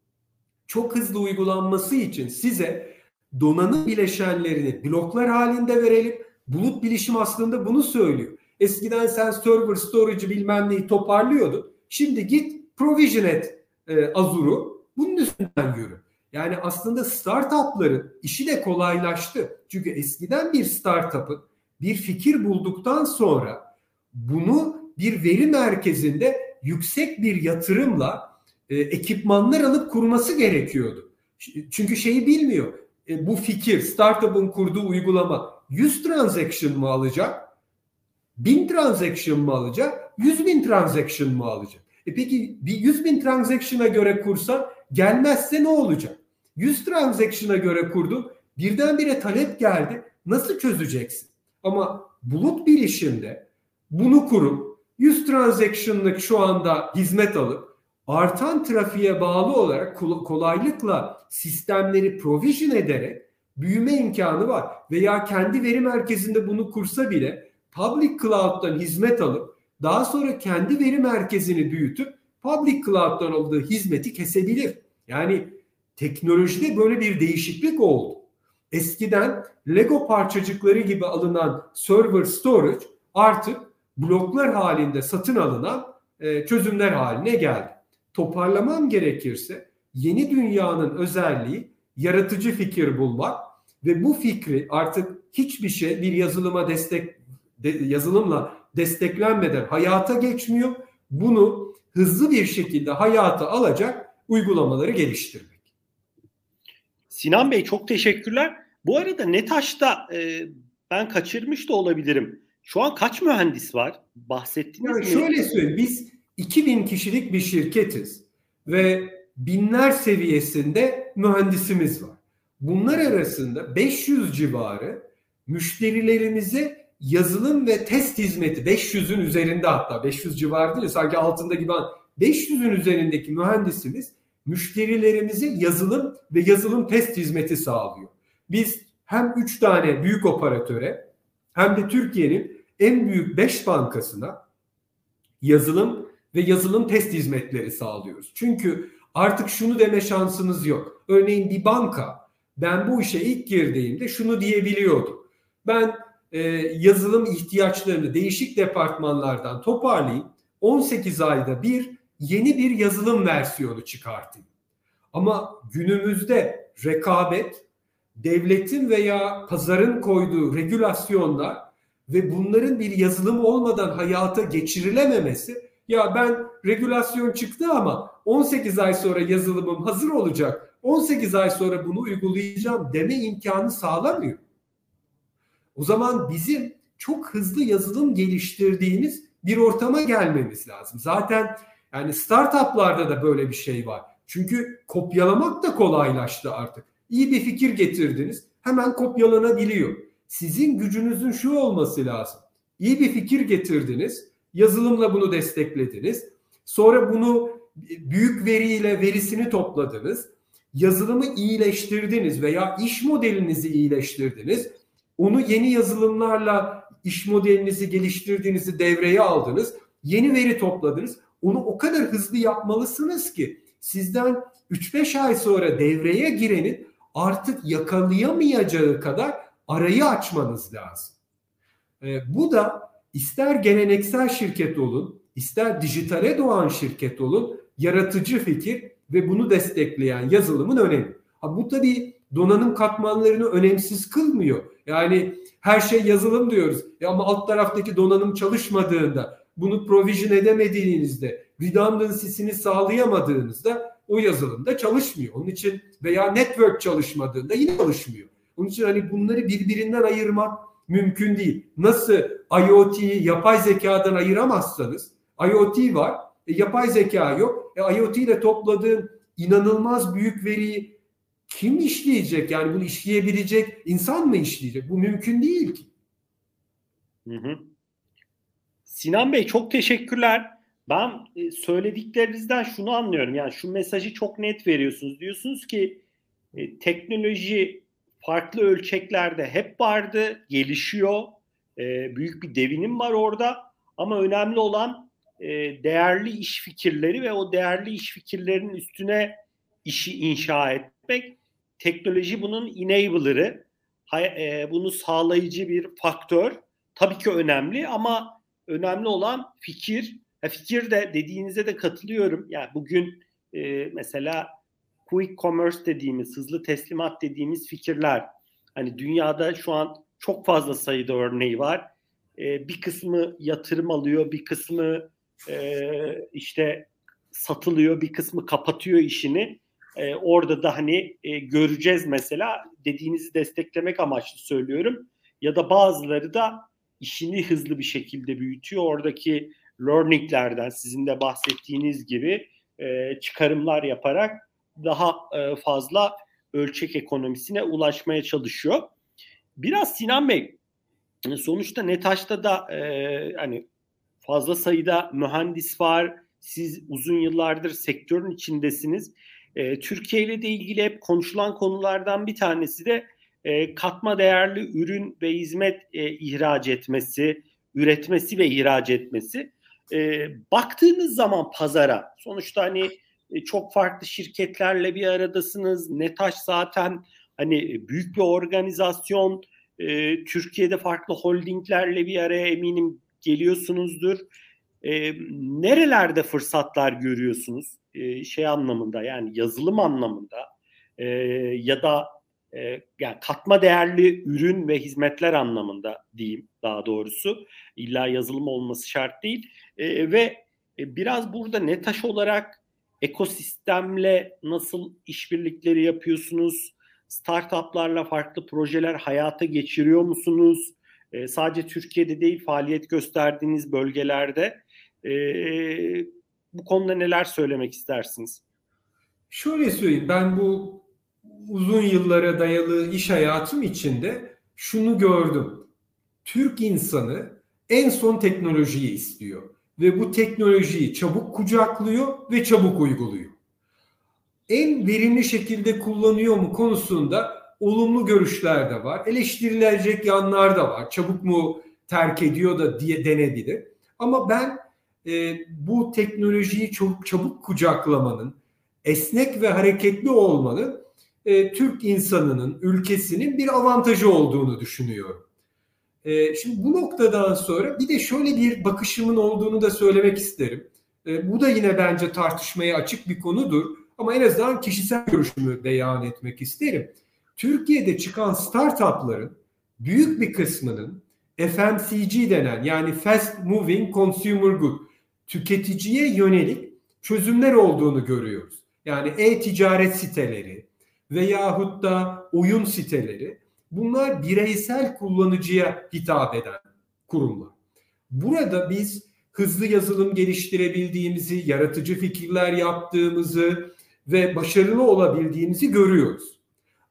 çok hızlı uygulanması için size donanım bileşenlerini bloklar halinde verelim. Bulut bilişim aslında bunu söylüyor. Eskiden sen server storage'ı bilmem neyi toparlıyordun. Şimdi git provision et e, Azure'u. Bunun üstünden yürü. Yani aslında startupların işi de kolaylaştı. Çünkü eskiden bir startup'ın bir fikir bulduktan sonra bunu bir veri merkezinde yüksek bir yatırımla e, ekipmanlar alıp kurması gerekiyordu. Çünkü şeyi bilmiyor. E, bu fikir, startup'ın kurduğu uygulama 100 transaction mı alacak? 1000 transaction mı alacak? 100 bin transaction mı alacak? E peki bir 100 bin transaction'a göre kursan gelmezse ne olacak? 100 transaction'a göre kurdun birdenbire talep geldi. Nasıl çözeceksin? Ama bulut bilişimde bunu kurup 100 transaction'lık şu anda hizmet alıp artan trafiğe bağlı olarak kolaylıkla sistemleri provision ederek büyüme imkanı var. Veya kendi veri merkezinde bunu kursa bile public cloud'dan hizmet alıp daha sonra kendi veri merkezini büyütüp public cloud'dan aldığı hizmeti kesebilir. Yani teknolojide böyle bir değişiklik oldu. Eskiden Lego parçacıkları gibi alınan server storage artık bloklar halinde satın alınan e, çözümler haline geldi. Toparlamam gerekirse yeni dünyanın özelliği yaratıcı fikir bulmak ve bu fikri artık hiçbir şey bir yazılıma destek de, yazılımla desteklenmeden hayata geçmiyor. Bunu hızlı bir şekilde hayata alacak uygulamaları geliştirmek. Sinan Bey çok teşekkürler. Bu arada Netaş'ta e, ben kaçırmış da olabilirim. Şu an kaç mühendis var? Bahsettiniz yani mi? Şöyle söyleyeyim. Biz 2000 kişilik bir şirketiz ve binler seviyesinde mühendisimiz var. Bunlar arasında 500 civarı müşterilerimize yazılım ve test hizmeti 500'ün üzerinde hatta 500 civarı değil sanki altında gibi 500'ün üzerindeki mühendisimiz müşterilerimize yazılım ve yazılım test hizmeti sağlıyor. Biz hem 3 tane büyük operatöre hem de Türkiye'nin en büyük 5 bankasına yazılım ve yazılım test hizmetleri sağlıyoruz. Çünkü artık şunu deme şansınız yok. Örneğin bir banka ben bu işe ilk girdiğimde şunu diyebiliyordu. Ben e, yazılım ihtiyaçlarını değişik departmanlardan toparlayayım. 18 ayda bir yeni bir yazılım versiyonu çıkartayım. Ama günümüzde rekabet, devletin veya pazarın koyduğu regülasyonlar ve bunların bir yazılım olmadan hayata geçirilememesi ya ben regülasyon çıktı ama 18 ay sonra yazılımım hazır olacak. 18 ay sonra bunu uygulayacağım deme imkanı sağlamıyor. O zaman bizim çok hızlı yazılım geliştirdiğimiz bir ortama gelmemiz lazım. Zaten yani startuplarda da böyle bir şey var. Çünkü kopyalamak da kolaylaştı artık. İyi bir fikir getirdiniz hemen kopyalanabiliyor. Sizin gücünüzün şu olması lazım. İyi bir fikir getirdiniz, yazılımla bunu desteklediniz. Sonra bunu büyük veriyle verisini topladınız. Yazılımı iyileştirdiniz veya iş modelinizi iyileştirdiniz. Onu yeni yazılımlarla iş modelinizi geliştirdiğinizi devreye aldınız. Yeni veri topladınız. Onu o kadar hızlı yapmalısınız ki sizden 3-5 ay sonra devreye girenin artık yakalayamayacağı kadar arayı açmanız lazım. E, bu da ister geleneksel şirket olun, ister dijitale doğan şirket olun, yaratıcı fikir ve bunu destekleyen yazılımın önemi. Ha, bu tabii donanım katmanlarını önemsiz kılmıyor. Yani her şey yazılım diyoruz. E ama alt taraftaki donanım çalışmadığında, bunu provision edemediğinizde, redundancy'sini sağlayamadığınızda o yazılımda çalışmıyor. Onun için veya network çalışmadığında yine çalışmıyor. Onun için hani bunları birbirinden ayırmak mümkün değil. Nasıl IoT'yi yapay zekadan ayıramazsanız IoT var, e, yapay zeka yok. E, IoT ile topladığın inanılmaz büyük veriyi kim işleyecek? Yani bunu işleyebilecek insan mı işleyecek? Bu mümkün değil ki. Hı hı. Sinan Bey çok teşekkürler. Ben e, söylediklerinizden şunu anlıyorum. Yani şu mesajı çok net veriyorsunuz. Diyorsunuz ki e, teknoloji farklı ölçeklerde hep vardı, gelişiyor. E, büyük bir devinim var orada. Ama önemli olan e, değerli iş fikirleri ve o değerli iş fikirlerinin üstüne işi inşa etmek. Teknoloji bunun enabler'ı, e, bunu sağlayıcı bir faktör. Tabii ki önemli ama önemli olan fikir. Ha, fikir de dediğinize de katılıyorum. Yani bugün e, mesela quick commerce dediğimiz, hızlı teslimat dediğimiz fikirler. Hani dünyada şu an çok fazla sayıda örneği var. E, bir kısmı yatırım alıyor, bir kısmı e, işte satılıyor, bir kısmı kapatıyor işini. E, orada da hani e, göreceğiz mesela dediğinizi desteklemek amaçlı söylüyorum. Ya da bazıları da işini hızlı bir şekilde büyütüyor. Oradaki learninglerden sizin de bahsettiğiniz gibi e, çıkarımlar yaparak daha e, fazla ölçek ekonomisine ulaşmaya çalışıyor. Biraz Sinan Bey sonuçta Netaş'ta da e, hani fazla sayıda mühendis var. Siz uzun yıllardır sektörün içindesiniz. E, Türkiye ile de ilgili hep konuşulan konulardan bir tanesi de e, katma değerli ürün ve hizmet e, ihraç etmesi, üretmesi ve ihraç etmesi. E, baktığınız zaman pazara sonuçta hani e, çok farklı şirketlerle bir aradasınız. Netaş zaten hani büyük bir organizasyon. E, Türkiye'de farklı holdinglerle bir araya eminim geliyorsunuzdur. E, nerelerde fırsatlar görüyorsunuz? E, şey anlamında yani yazılım anlamında e, ya da e, yani katma değerli ürün ve hizmetler anlamında diyeyim daha doğrusu. İlla yazılım olması şart değil. E, ve e, biraz burada Netaş olarak ekosistemle nasıl işbirlikleri yapıyorsunuz? Startuplarla farklı projeler hayata geçiriyor musunuz? E, sadece Türkiye'de değil faaliyet gösterdiğiniz bölgelerde e, bu konuda neler söylemek istersiniz? Şöyle söyleyeyim ben bu uzun yıllara dayalı iş hayatım içinde şunu gördüm. Türk insanı en son teknolojiyi istiyor ve bu teknolojiyi çabuk kucaklıyor ve çabuk uyguluyor. En verimli şekilde kullanıyor mu konusunda olumlu görüşler de var. Eleştirilecek yanlar da var. Çabuk mu terk ediyor da diye denebilir. Ama ben e, bu teknolojiyi çok çabuk kucaklamanın, esnek ve hareketli olmanın e, Türk insanının, ülkesinin bir avantajı olduğunu düşünüyorum. E, şimdi bu noktadan sonra bir de şöyle bir bakışımın olduğunu da söylemek isterim. E, bu da yine bence tartışmaya açık bir konudur. Ama en azından kişisel görüşümü beyan etmek isterim. Türkiye'de çıkan startupların büyük bir kısmının FMCG denen yani Fast Moving Consumer Good tüketiciye yönelik çözümler olduğunu görüyoruz. Yani e-ticaret siteleri veyahut da oyun siteleri bunlar bireysel kullanıcıya hitap eden kurumlar. Burada biz hızlı yazılım geliştirebildiğimizi, yaratıcı fikirler yaptığımızı ve başarılı olabildiğimizi görüyoruz.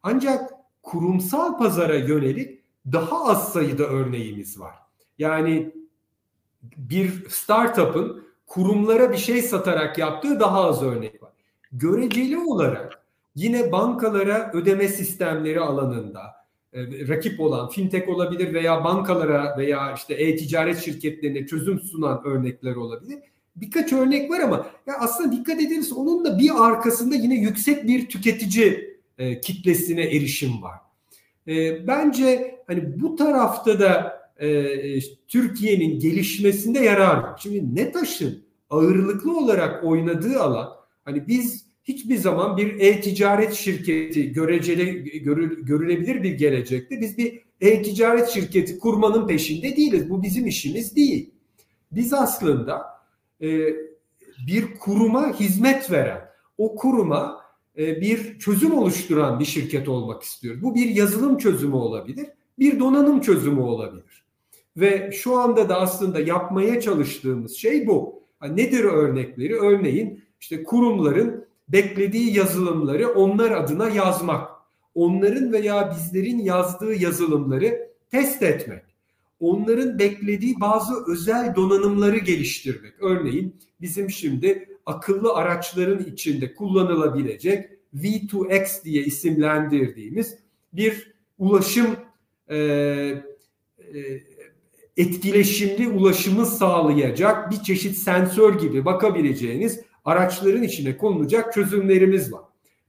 Ancak kurumsal pazara yönelik daha az sayıda örneğimiz var. Yani bir startup'ın kurumlara bir şey satarak yaptığı daha az örnek var. Göreceli olarak yine bankalara ödeme sistemleri alanında rakip olan fintech olabilir veya bankalara veya işte e-ticaret şirketlerine çözüm sunan örnekler olabilir. Birkaç örnek var ama ya aslında dikkat ediniz onun da bir arkasında yine yüksek bir tüketici e, kitlesine erişim var. E, bence hani bu tarafta da e, Türkiye'nin gelişmesinde yarar var. Şimdi NETAŞ'ın ağırlıklı olarak oynadığı alan hani biz hiçbir zaman bir e-ticaret şirketi göreceli görül, görülebilir bir gelecekte biz bir e-ticaret şirketi kurmanın peşinde değiliz. Bu bizim işimiz değil. Biz aslında e, bir kuruma hizmet veren, o kuruma e, bir çözüm oluşturan bir şirket olmak istiyoruz. Bu bir yazılım çözümü olabilir, bir donanım çözümü olabilir. Ve şu anda da aslında yapmaya çalıştığımız şey bu. Nedir örnekleri? Örneğin işte kurumların beklediği yazılımları onlar adına yazmak. Onların veya bizlerin yazdığı yazılımları test etmek. Onların beklediği bazı özel donanımları geliştirmek. Örneğin bizim şimdi akıllı araçların içinde kullanılabilecek V2X diye isimlendirdiğimiz bir ulaşım e, e, etkileşimli ulaşımı sağlayacak bir çeşit sensör gibi bakabileceğiniz araçların içine konulacak çözümlerimiz var.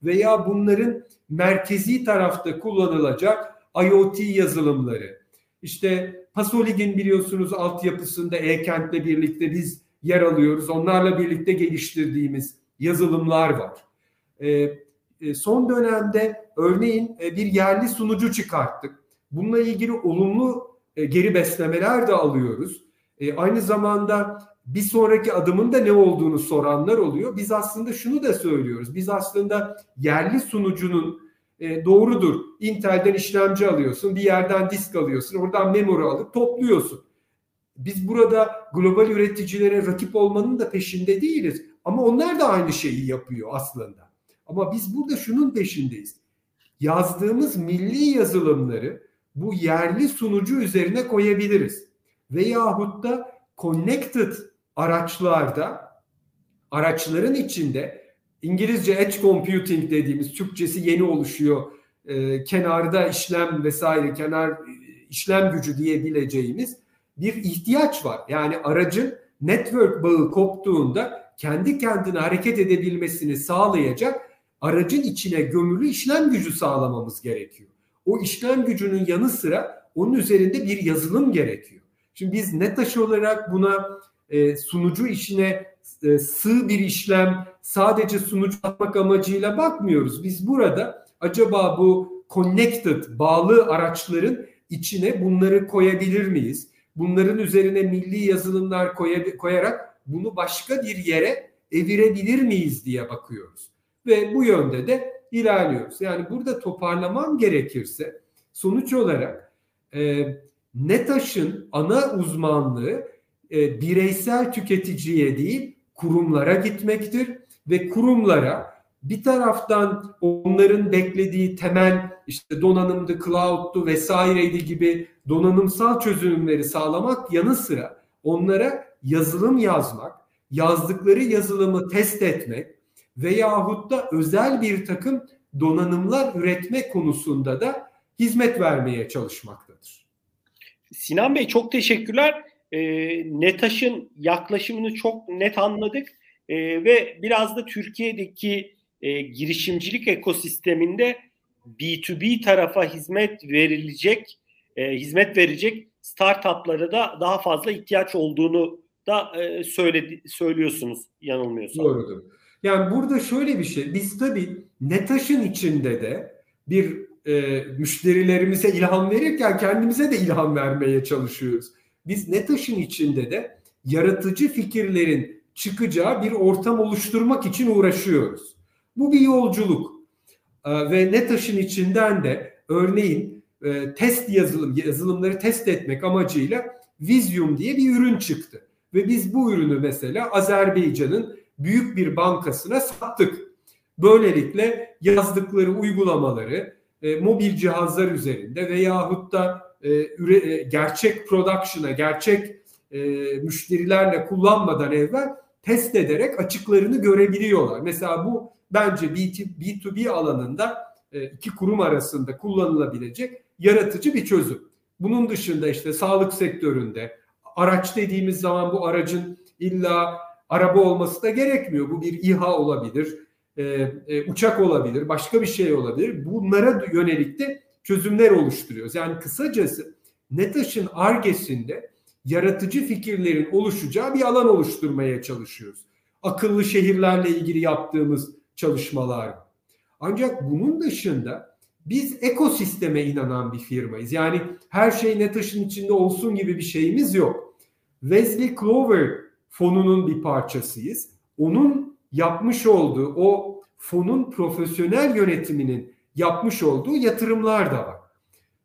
Veya bunların merkezi tarafta kullanılacak IoT yazılımları. İşte Pasolig'in biliyorsunuz altyapısında e-kentle birlikte biz yer alıyoruz. Onlarla birlikte geliştirdiğimiz yazılımlar var. E, e, son dönemde örneğin e, bir yerli sunucu çıkarttık. Bununla ilgili olumlu e, geri beslemeler de alıyoruz. E, aynı zamanda bir sonraki adımın da ne olduğunu soranlar oluyor. Biz aslında şunu da söylüyoruz. Biz aslında yerli sunucunun e, doğrudur. Intel'den işlemci alıyorsun, bir yerden disk alıyorsun, oradan memory alıp topluyorsun. Biz burada global üreticilere rakip olmanın da peşinde değiliz. Ama onlar da aynı şeyi yapıyor aslında. Ama biz burada şunun peşindeyiz. Yazdığımız milli yazılımları bu yerli sunucu üzerine koyabiliriz. Veyahut da connected araçlarda araçların içinde İngilizce edge computing dediğimiz Türkçesi yeni oluşuyor. E, kenarda işlem vesaire kenar işlem gücü diyebileceğimiz bir ihtiyaç var. Yani aracın network bağı koptuğunda kendi kendine hareket edebilmesini sağlayacak aracın içine gömülü işlem gücü sağlamamız gerekiyor. O işlem gücünün yanı sıra onun üzerinde bir yazılım gerekiyor. Şimdi biz NETAŞ olarak buna e, sunucu işine e, sığ bir işlem sadece sunucu atmak amacıyla bakmıyoruz. Biz burada acaba bu connected bağlı araçların içine bunları koyabilir miyiz? Bunların üzerine milli yazılımlar koyarak bunu başka bir yere evirebilir miyiz diye bakıyoruz. Ve bu yönde de ilerliyoruz. Yani burada toparlamam gerekirse sonuç olarak e, NETAŞ'ın ana uzmanlığı e, bireysel tüketiciye değil kurumlara gitmektir ve kurumlara bir taraftan onların beklediği temel işte donanımdı, cloud'du vesaireydi gibi donanımsal çözümleri sağlamak yanı sıra onlara yazılım yazmak, yazdıkları yazılımı test etmek veyahut da özel bir takım donanımlar üretme konusunda da hizmet vermeye çalışmaktadır. Sinan Bey çok teşekkürler. E, NETAŞ'ın yaklaşımını çok net anladık e, ve biraz da Türkiye'deki e, girişimcilik ekosisteminde B2B tarafa hizmet verilecek, e, hizmet verecek startuplara da daha fazla ihtiyaç olduğunu da e, söyledi, söylüyorsunuz yanılmıyorsam. Doğrudur. Yani burada şöyle bir şey, biz tabii NETAŞ'ın içinde de bir e, müşterilerimize ilham verirken kendimize de ilham vermeye çalışıyoruz. Biz NETAŞ'ın içinde de yaratıcı fikirlerin çıkacağı bir ortam oluşturmak için uğraşıyoruz. Bu bir yolculuk. E, ve NETAŞ'ın içinden de örneğin e, test yazılım yazılımları test etmek amacıyla Vizyum diye bir ürün çıktı. Ve biz bu ürünü mesela Azerbaycan'ın büyük bir bankasına sattık. Böylelikle yazdıkları uygulamaları e, mobil cihazlar üzerinde veyahut da e, e, gerçek production'a, gerçek e, müşterilerle kullanmadan evvel test ederek açıklarını görebiliyorlar. Mesela bu bence B2B alanında e, iki kurum arasında kullanılabilecek yaratıcı bir çözüm. Bunun dışında işte sağlık sektöründe araç dediğimiz zaman bu aracın illa araba olması da gerekmiyor. Bu bir İHA olabilir, e, e, uçak olabilir, başka bir şey olabilir. Bunlara yönelik de çözümler oluşturuyoruz. Yani kısacası NETAŞ'ın argesinde yaratıcı fikirlerin oluşacağı bir alan oluşturmaya çalışıyoruz. Akıllı şehirlerle ilgili yaptığımız çalışmalar. Ancak bunun dışında biz ekosisteme inanan bir firmayız. Yani her şey NETAŞ'ın içinde olsun gibi bir şeyimiz yok. Wesley Clover fonunun bir parçasıyız. Onun yapmış olduğu o fonun profesyonel yönetiminin yapmış olduğu yatırımlar da var.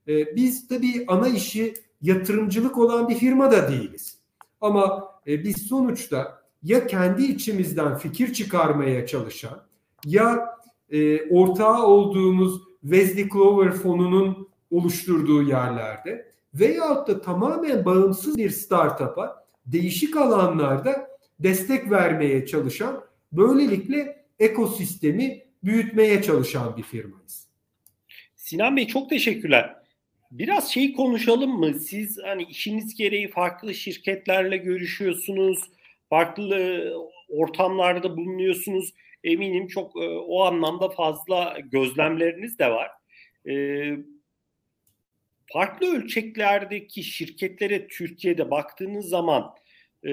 Ee, biz tabii ana işi yatırımcılık olan bir firma da değiliz. Ama e, biz sonuçta ya kendi içimizden fikir çıkarmaya çalışan ya e, ortağı olduğumuz Wesley Clover fonunun oluşturduğu yerlerde veyahut da tamamen bağımsız bir startup'a değişik alanlarda destek vermeye çalışan böylelikle ekosistemi büyütmeye çalışan bir firmayız. Sinan Bey çok teşekkürler. Biraz şeyi konuşalım mı? Siz hani işiniz gereği farklı şirketlerle görüşüyorsunuz, farklı ortamlarda bulunuyorsunuz. Eminim çok e, o anlamda fazla gözlemleriniz de var. E, farklı ölçeklerdeki şirketlere Türkiye'de baktığınız zaman e,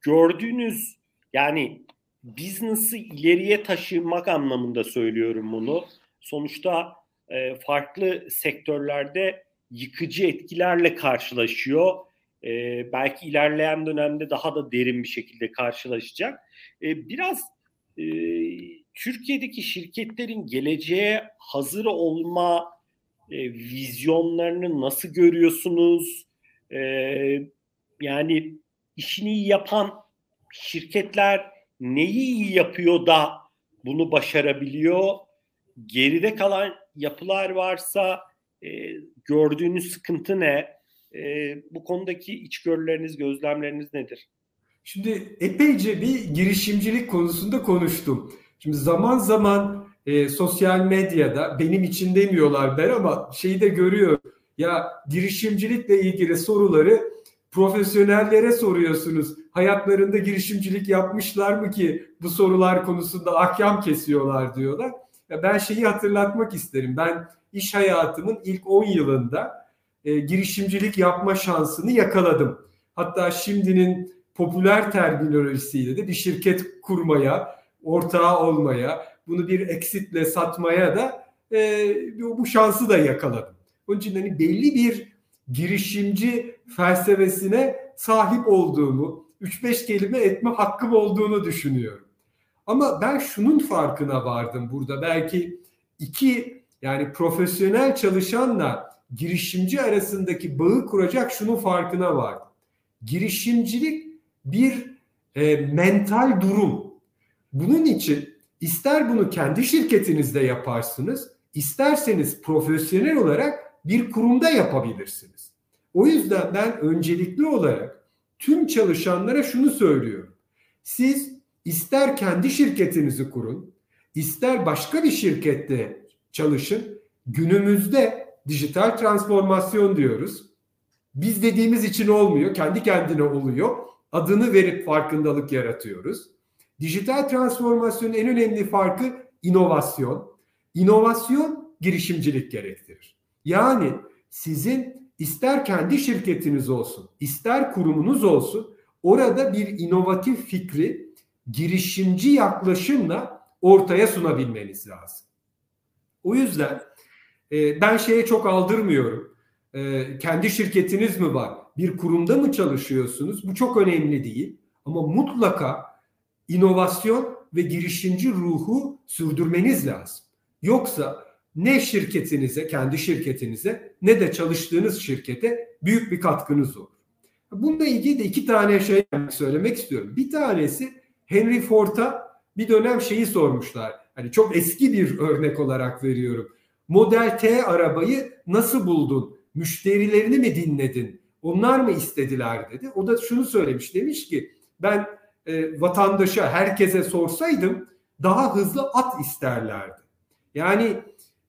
gördüğünüz yani business'ı ileriye taşımak anlamında söylüyorum bunu. Sonuçta e, farklı sektörlerde yıkıcı etkilerle karşılaşıyor. E, belki ilerleyen dönemde daha da derin bir şekilde karşılaşacak. E, biraz e, Türkiye'deki şirketlerin geleceğe hazır olma e, vizyonlarını nasıl görüyorsunuz? E, yani işini iyi yapan şirketler neyi iyi yapıyor da bunu başarabiliyor? Geride kalan yapılar varsa e, gördüğünüz sıkıntı ne? E, bu konudaki içgörüleriniz, gözlemleriniz nedir? Şimdi epeyce bir girişimcilik konusunda konuştum. Şimdi zaman zaman e, sosyal medyada benim için demiyorlar ben ama şeyi de görüyorum. Ya girişimcilikle ilgili soruları profesyonellere soruyorsunuz. Hayatlarında girişimcilik yapmışlar mı ki bu sorular konusunda ahkam kesiyorlar diyorlar. Ya ben şeyi hatırlatmak isterim. Ben iş hayatımın ilk 10 yılında e, girişimcilik yapma şansını yakaladım. Hatta şimdinin popüler terminolojisiyle de bir şirket kurmaya, ortağı olmaya, bunu bir eksitle satmaya da e, bu şansı da yakaladım. Onun için hani belli bir girişimci felsefesine sahip olduğumu, 3-5 kelime etme hakkım olduğunu düşünüyorum. Ama ben şunun farkına vardım burada. Belki iki yani profesyonel çalışanla girişimci arasındaki bağı kuracak şunun farkına var. Girişimcilik bir e, mental durum. Bunun için ister bunu kendi şirketinizde yaparsınız, isterseniz profesyonel olarak bir kurumda yapabilirsiniz. O yüzden ben öncelikli olarak tüm çalışanlara şunu söylüyorum. Siz ister kendi şirketinizi kurun, ister başka bir şirkette çalışın. Günümüzde dijital transformasyon diyoruz. Biz dediğimiz için olmuyor, kendi kendine oluyor. Adını verip farkındalık yaratıyoruz. Dijital transformasyonun en önemli farkı inovasyon. İnovasyon girişimcilik gerektirir. Yani sizin ister kendi şirketiniz olsun, ister kurumunuz olsun orada bir inovatif fikri girişimci yaklaşımla ortaya sunabilmeniz lazım. O yüzden e, ben şeye çok aldırmıyorum. E, kendi şirketiniz mi var? Bir kurumda mı çalışıyorsunuz? Bu çok önemli değil. Ama mutlaka inovasyon ve girişimci ruhu sürdürmeniz lazım. Yoksa ne şirketinize, kendi şirketinize ne de çalıştığınız şirkete büyük bir katkınız olur. Bununla ilgili de iki tane şey söylemek istiyorum. Bir tanesi Henry Ford'a bir dönem şeyi sormuşlar. Hani çok eski bir örnek olarak veriyorum. Model T arabayı nasıl buldun? Müşterilerini mi dinledin? Onlar mı istediler dedi. O da şunu söylemiş demiş ki ben e, vatandaşa herkese sorsaydım daha hızlı at isterlerdi. Yani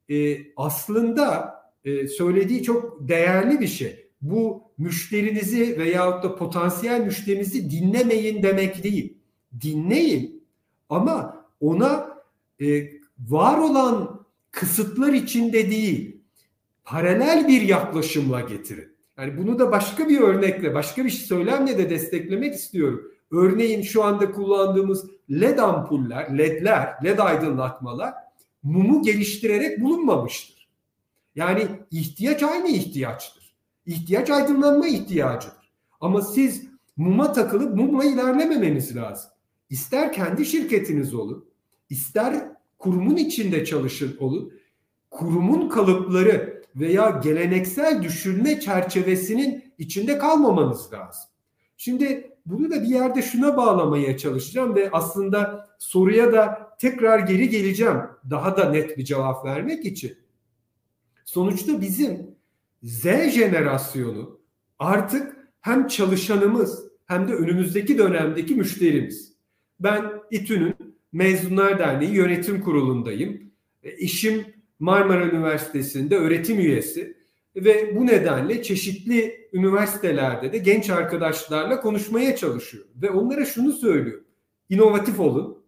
e, aslında e, söylediği çok değerli bir şey. Bu müşterinizi veyahut da potansiyel müşterinizi dinlemeyin demek değil. Dinleyin ama ona e, var olan kısıtlar içinde değil, paralel bir yaklaşımla getirin. Yani bunu da başka bir örnekle, başka bir söylemle de desteklemek istiyorum. Örneğin şu anda kullandığımız LED ampuller, LED'ler, LED aydınlatmalar mumu geliştirerek bulunmamıştır. Yani ihtiyaç aynı ihtiyaçtır. İhtiyaç aydınlanma ihtiyacıdır. Ama siz muma takılıp mumla ilerlememeniz lazım. İster kendi şirketiniz olun, ister kurumun içinde çalışın olun, kurumun kalıpları veya geleneksel düşünme çerçevesinin içinde kalmamanız lazım. Şimdi bunu da bir yerde şuna bağlamaya çalışacağım ve aslında soruya da tekrar geri geleceğim daha da net bir cevap vermek için. Sonuçta bizim Z jenerasyonu artık hem çalışanımız hem de önümüzdeki dönemdeki müşterimiz. Ben İTÜ'nün Mezunlar Derneği Yönetim Kurulu'ndayım. İşim Marmara Üniversitesi'nde öğretim üyesi ve bu nedenle çeşitli üniversitelerde de genç arkadaşlarla konuşmaya çalışıyorum. Ve onlara şunu söylüyorum. İnovatif olun,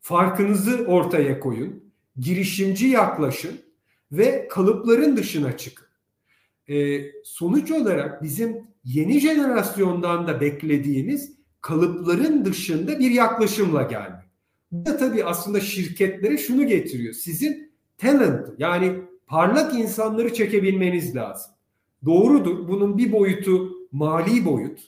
farkınızı ortaya koyun, girişimci yaklaşın ve kalıpların dışına çıkın. Ee, sonuç olarak bizim yeni jenerasyondan da beklediğimiz kalıpların dışında bir yaklaşımla gelmek. Bu da tabii aslında şirketlere şunu getiriyor. Sizin talent yani parlak insanları çekebilmeniz lazım. Doğrudur. Bunun bir boyutu mali boyut.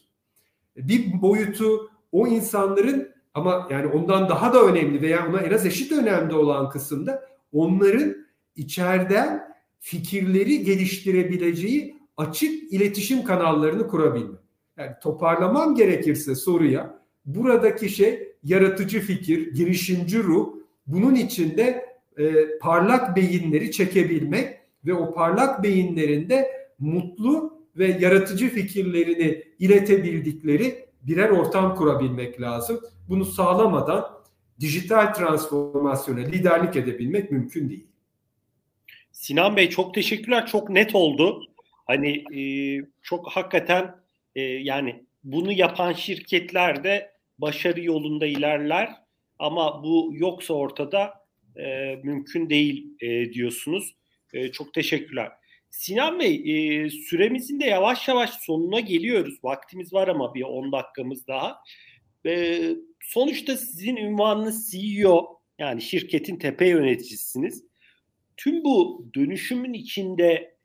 Bir boyutu o insanların ama yani ondan daha da önemli veya ona en az eşit önemli olan kısımda onların içeriden fikirleri geliştirebileceği açık iletişim kanallarını kurabilmek. Yani toparlamam gerekirse soruya buradaki şey yaratıcı fikir, girişimci ruh, bunun içinde e, parlak beyinleri çekebilmek ve o parlak beyinlerinde mutlu ve yaratıcı fikirlerini iletebildikleri birer ortam kurabilmek lazım. Bunu sağlamadan dijital transformasyona liderlik edebilmek mümkün değil. Sinan Bey çok teşekkürler. Çok net oldu. Hani e, çok hakikaten e, yani bunu yapan şirketler de başarı yolunda ilerler ama bu yoksa ortada e, mümkün değil e, diyorsunuz. E, çok teşekkürler. Sinan Bey e, süremizin de yavaş yavaş sonuna geliyoruz. Vaktimiz var ama bir 10 dakikamız daha. E, sonuçta sizin ünvanınız CEO yani şirketin tepe yöneticisiniz. Tüm bu dönüşümün içinde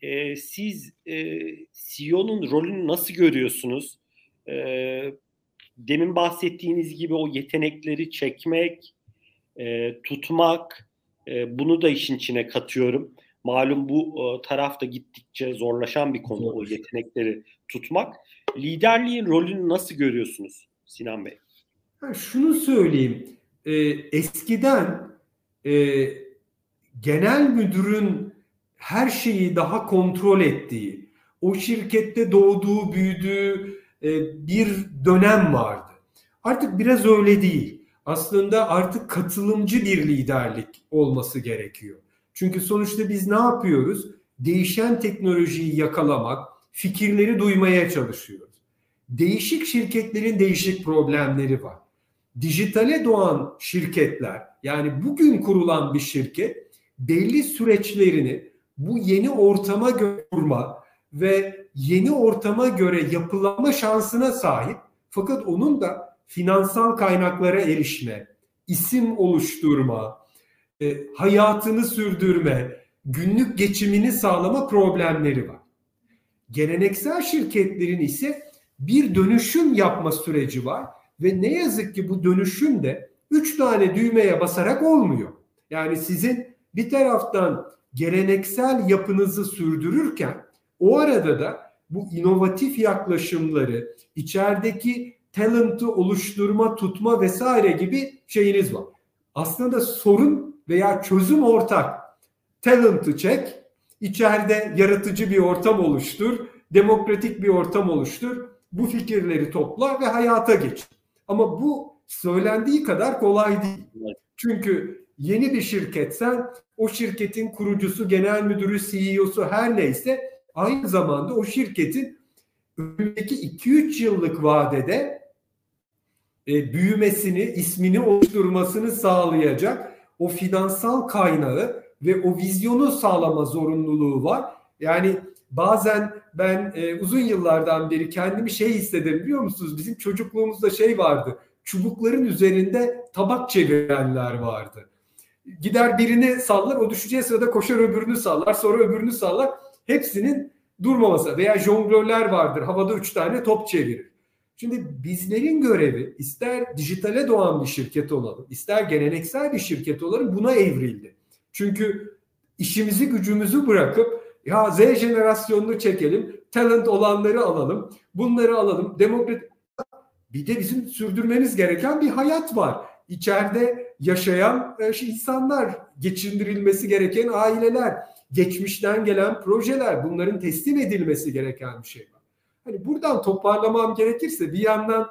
e, siz e, CEO'nun rolünü nasıl görüyorsunuz? E, demin bahsettiğiniz gibi o yetenekleri çekmek, e, tutmak, e, bunu da işin içine katıyorum. Malum bu e, tarafta gittikçe zorlaşan bir konu o yetenekleri tutmak. Liderliğin rolünü nasıl görüyorsunuz Sinan Bey? Şunu söyleyeyim. Ee, eskiden e, genel müdürün her şeyi daha kontrol ettiği, o şirkette doğduğu, büyüdüğü e, bir dönem vardı. Artık biraz öyle değil. Aslında artık katılımcı bir liderlik olması gerekiyor. Çünkü sonuçta biz ne yapıyoruz? Değişen teknolojiyi yakalamak, fikirleri duymaya çalışıyoruz. Değişik şirketlerin değişik problemleri var. Dijitale doğan şirketler, yani bugün kurulan bir şirket belli süreçlerini bu yeni ortama kurma ve yeni ortama göre yapılanma şansına sahip. Fakat onun da finansal kaynaklara erişme, isim oluşturma, e, hayatını sürdürme, günlük geçimini sağlama problemleri var. Geleneksel şirketlerin ise bir dönüşüm yapma süreci var ve ne yazık ki bu dönüşüm de üç tane düğmeye basarak olmuyor. Yani sizin bir taraftan geleneksel yapınızı sürdürürken o arada da bu inovatif yaklaşımları, içerideki talent'ı oluşturma, tutma vesaire gibi şeyiniz var. Aslında sorun veya çözüm ortak. Talent'ı çek, içeride yaratıcı bir ortam oluştur, demokratik bir ortam oluştur. Bu fikirleri topla ve hayata geç. Ama bu söylendiği kadar kolay değil. Çünkü yeni bir şirketsen o şirketin kurucusu, genel müdürü, CEO'su her neyse aynı zamanda o şirketin önündeki 2-3 yıllık vadede e, büyümesini, ismini oluşturmasını sağlayacak o finansal kaynağı ve o vizyonu sağlama zorunluluğu var. Yani bazen ben e, uzun yıllardan beri kendimi şey hissederim biliyor musunuz? Bizim çocukluğumuzda şey vardı. Çubukların üzerinde tabak çevirenler vardı. Gider birini sallar, o düşeceği sırada koşar öbürünü sallar, sonra öbürünü sallar. Hepsinin durmaması veya jonglörler vardır. Havada üç tane top çevirir. Şimdi bizlerin görevi ister dijitale doğan bir şirket olalım, ister geleneksel bir şirket olalım buna evrildi. Çünkü işimizi gücümüzü bırakıp ya Z jenerasyonunu çekelim, talent olanları alalım, bunları alalım, demokrat bir de bizim sürdürmemiz gereken bir hayat var. İçeride yaşayan e, insanlar, geçindirilmesi gereken aileler, geçmişten gelen projeler, bunların teslim edilmesi gereken bir şey var. Hani buradan toparlamam gerekirse bir yandan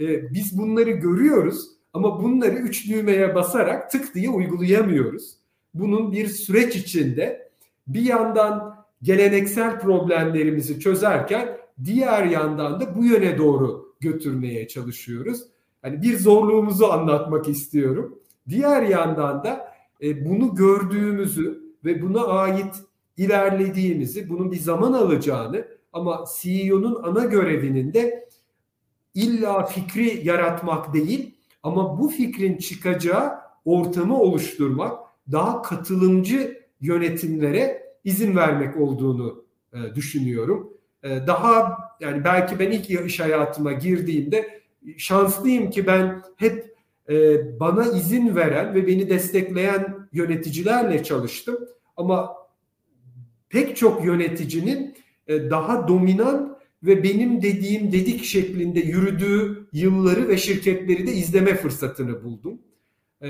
e, biz bunları görüyoruz ama bunları üç düğmeye basarak tık diye uygulayamıyoruz. Bunun bir süreç içinde bir yandan geleneksel problemlerimizi çözerken diğer yandan da bu yöne doğru götürmeye çalışıyoruz. Hani bir zorluğumuzu anlatmak istiyorum. Diğer yandan da e, bunu gördüğümüzü ve buna ait ilerlediğimizi, bunun bir zaman alacağını ama CEO'nun ana görevinin de illa fikri yaratmak değil ama bu fikrin çıkacağı ortamı oluşturmak, daha katılımcı yönetimlere izin vermek olduğunu e, düşünüyorum. E, daha yani belki ben ilk iş hayatıma girdiğimde şanslıyım ki ben hep e, bana izin veren ve beni destekleyen yöneticilerle çalıştım. Ama pek çok yöneticinin e, daha dominan ve benim dediğim dedik şeklinde yürüdüğü yılları ve şirketleri de izleme fırsatını buldum. E,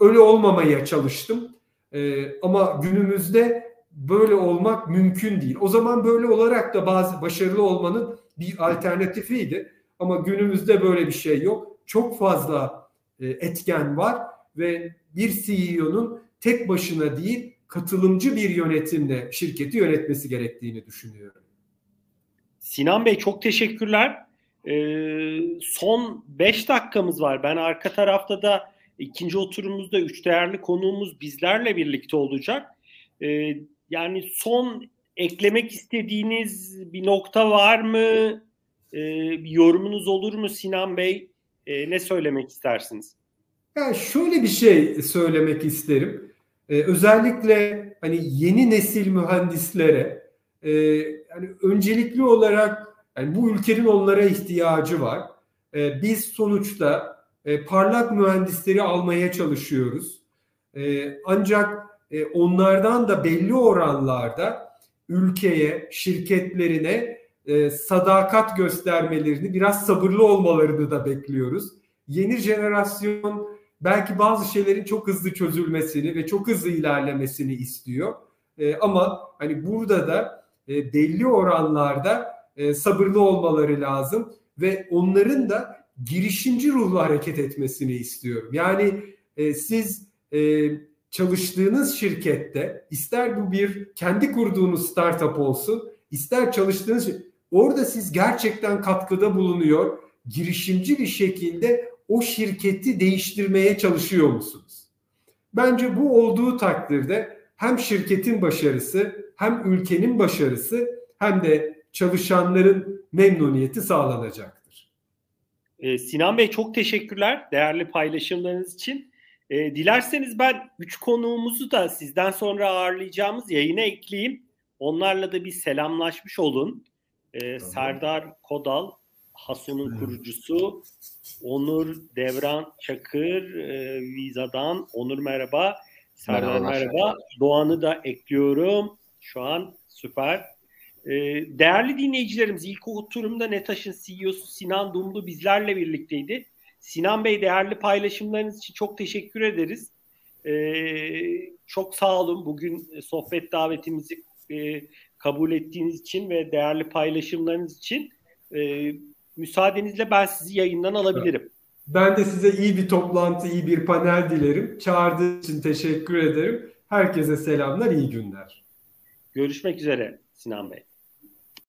öyle olmamaya çalıştım. E, ama günümüzde böyle olmak mümkün değil. O zaman böyle olarak da bazı başarılı olmanın bir alternatifiydi. Ama günümüzde böyle bir şey yok. Çok fazla etken var ve bir CEO'nun tek başına değil katılımcı bir yönetimle şirketi yönetmesi gerektiğini düşünüyorum. Sinan Bey çok teşekkürler. Ee, son 5 dakikamız var. Ben arka tarafta da ikinci oturumumuzda üç değerli konuğumuz bizlerle birlikte olacak. Ee, yani son eklemek istediğiniz bir nokta var mı? Ee, bir yorumunuz olur mu Sinan Bey? Ee, ne söylemek istersiniz? Yani şöyle bir şey söylemek isterim. Ee, özellikle hani yeni nesil mühendislere e, yani öncelikli olarak yani bu ülkenin onlara ihtiyacı var. E, biz sonuçta e, parlak mühendisleri almaya çalışıyoruz. E, ancak e, onlardan da belli oranlarda ülkeye, şirketlerine e, sadakat göstermelerini, biraz sabırlı olmalarını da bekliyoruz. Yeni jenerasyon belki bazı şeylerin çok hızlı çözülmesini ve çok hızlı ilerlemesini istiyor. E, ama hani burada da e, belli oranlarda e, sabırlı olmaları lazım ve onların da girişimci ruhlu hareket etmesini istiyorum. Yani e, siz e, çalıştığınız şirkette ister bu bir kendi kurduğunuz startup olsun, ister çalıştığınız orada siz gerçekten katkıda bulunuyor, girişimci bir şekilde o şirketi değiştirmeye çalışıyor musunuz? Bence bu olduğu takdirde hem şirketin başarısı, hem ülkenin başarısı, hem de çalışanların memnuniyeti sağlanacaktır. Ee, Sinan Bey çok teşekkürler değerli paylaşımlarınız için. E, dilerseniz ben üç konuğumuzu da sizden sonra ağırlayacağımız yayına ekleyeyim. Onlarla da bir selamlaşmış olun. E, tamam. Serdar Kodal, Hasun'un kurucusu, Onur Devran Çakır, e, Viza'dan. Onur merhaba. Serdar merhaba. merhaba. Doğan'ı da ekliyorum. Şu an süper. E, değerli dinleyicilerimiz ilk oturumda Netaş'ın CEO'su Sinan Dumlu bizlerle birlikteydi. Sinan Bey değerli paylaşımlarınız için çok teşekkür ederiz. Ee, çok sağ olun bugün sohbet davetimizi e, kabul ettiğiniz için ve değerli paylaşımlarınız için. E, müsaadenizle ben sizi yayından alabilirim. Ben de size iyi bir toplantı, iyi bir panel dilerim. Çağırdığınız için teşekkür ederim. Herkese selamlar, iyi günler. Görüşmek üzere Sinan Bey.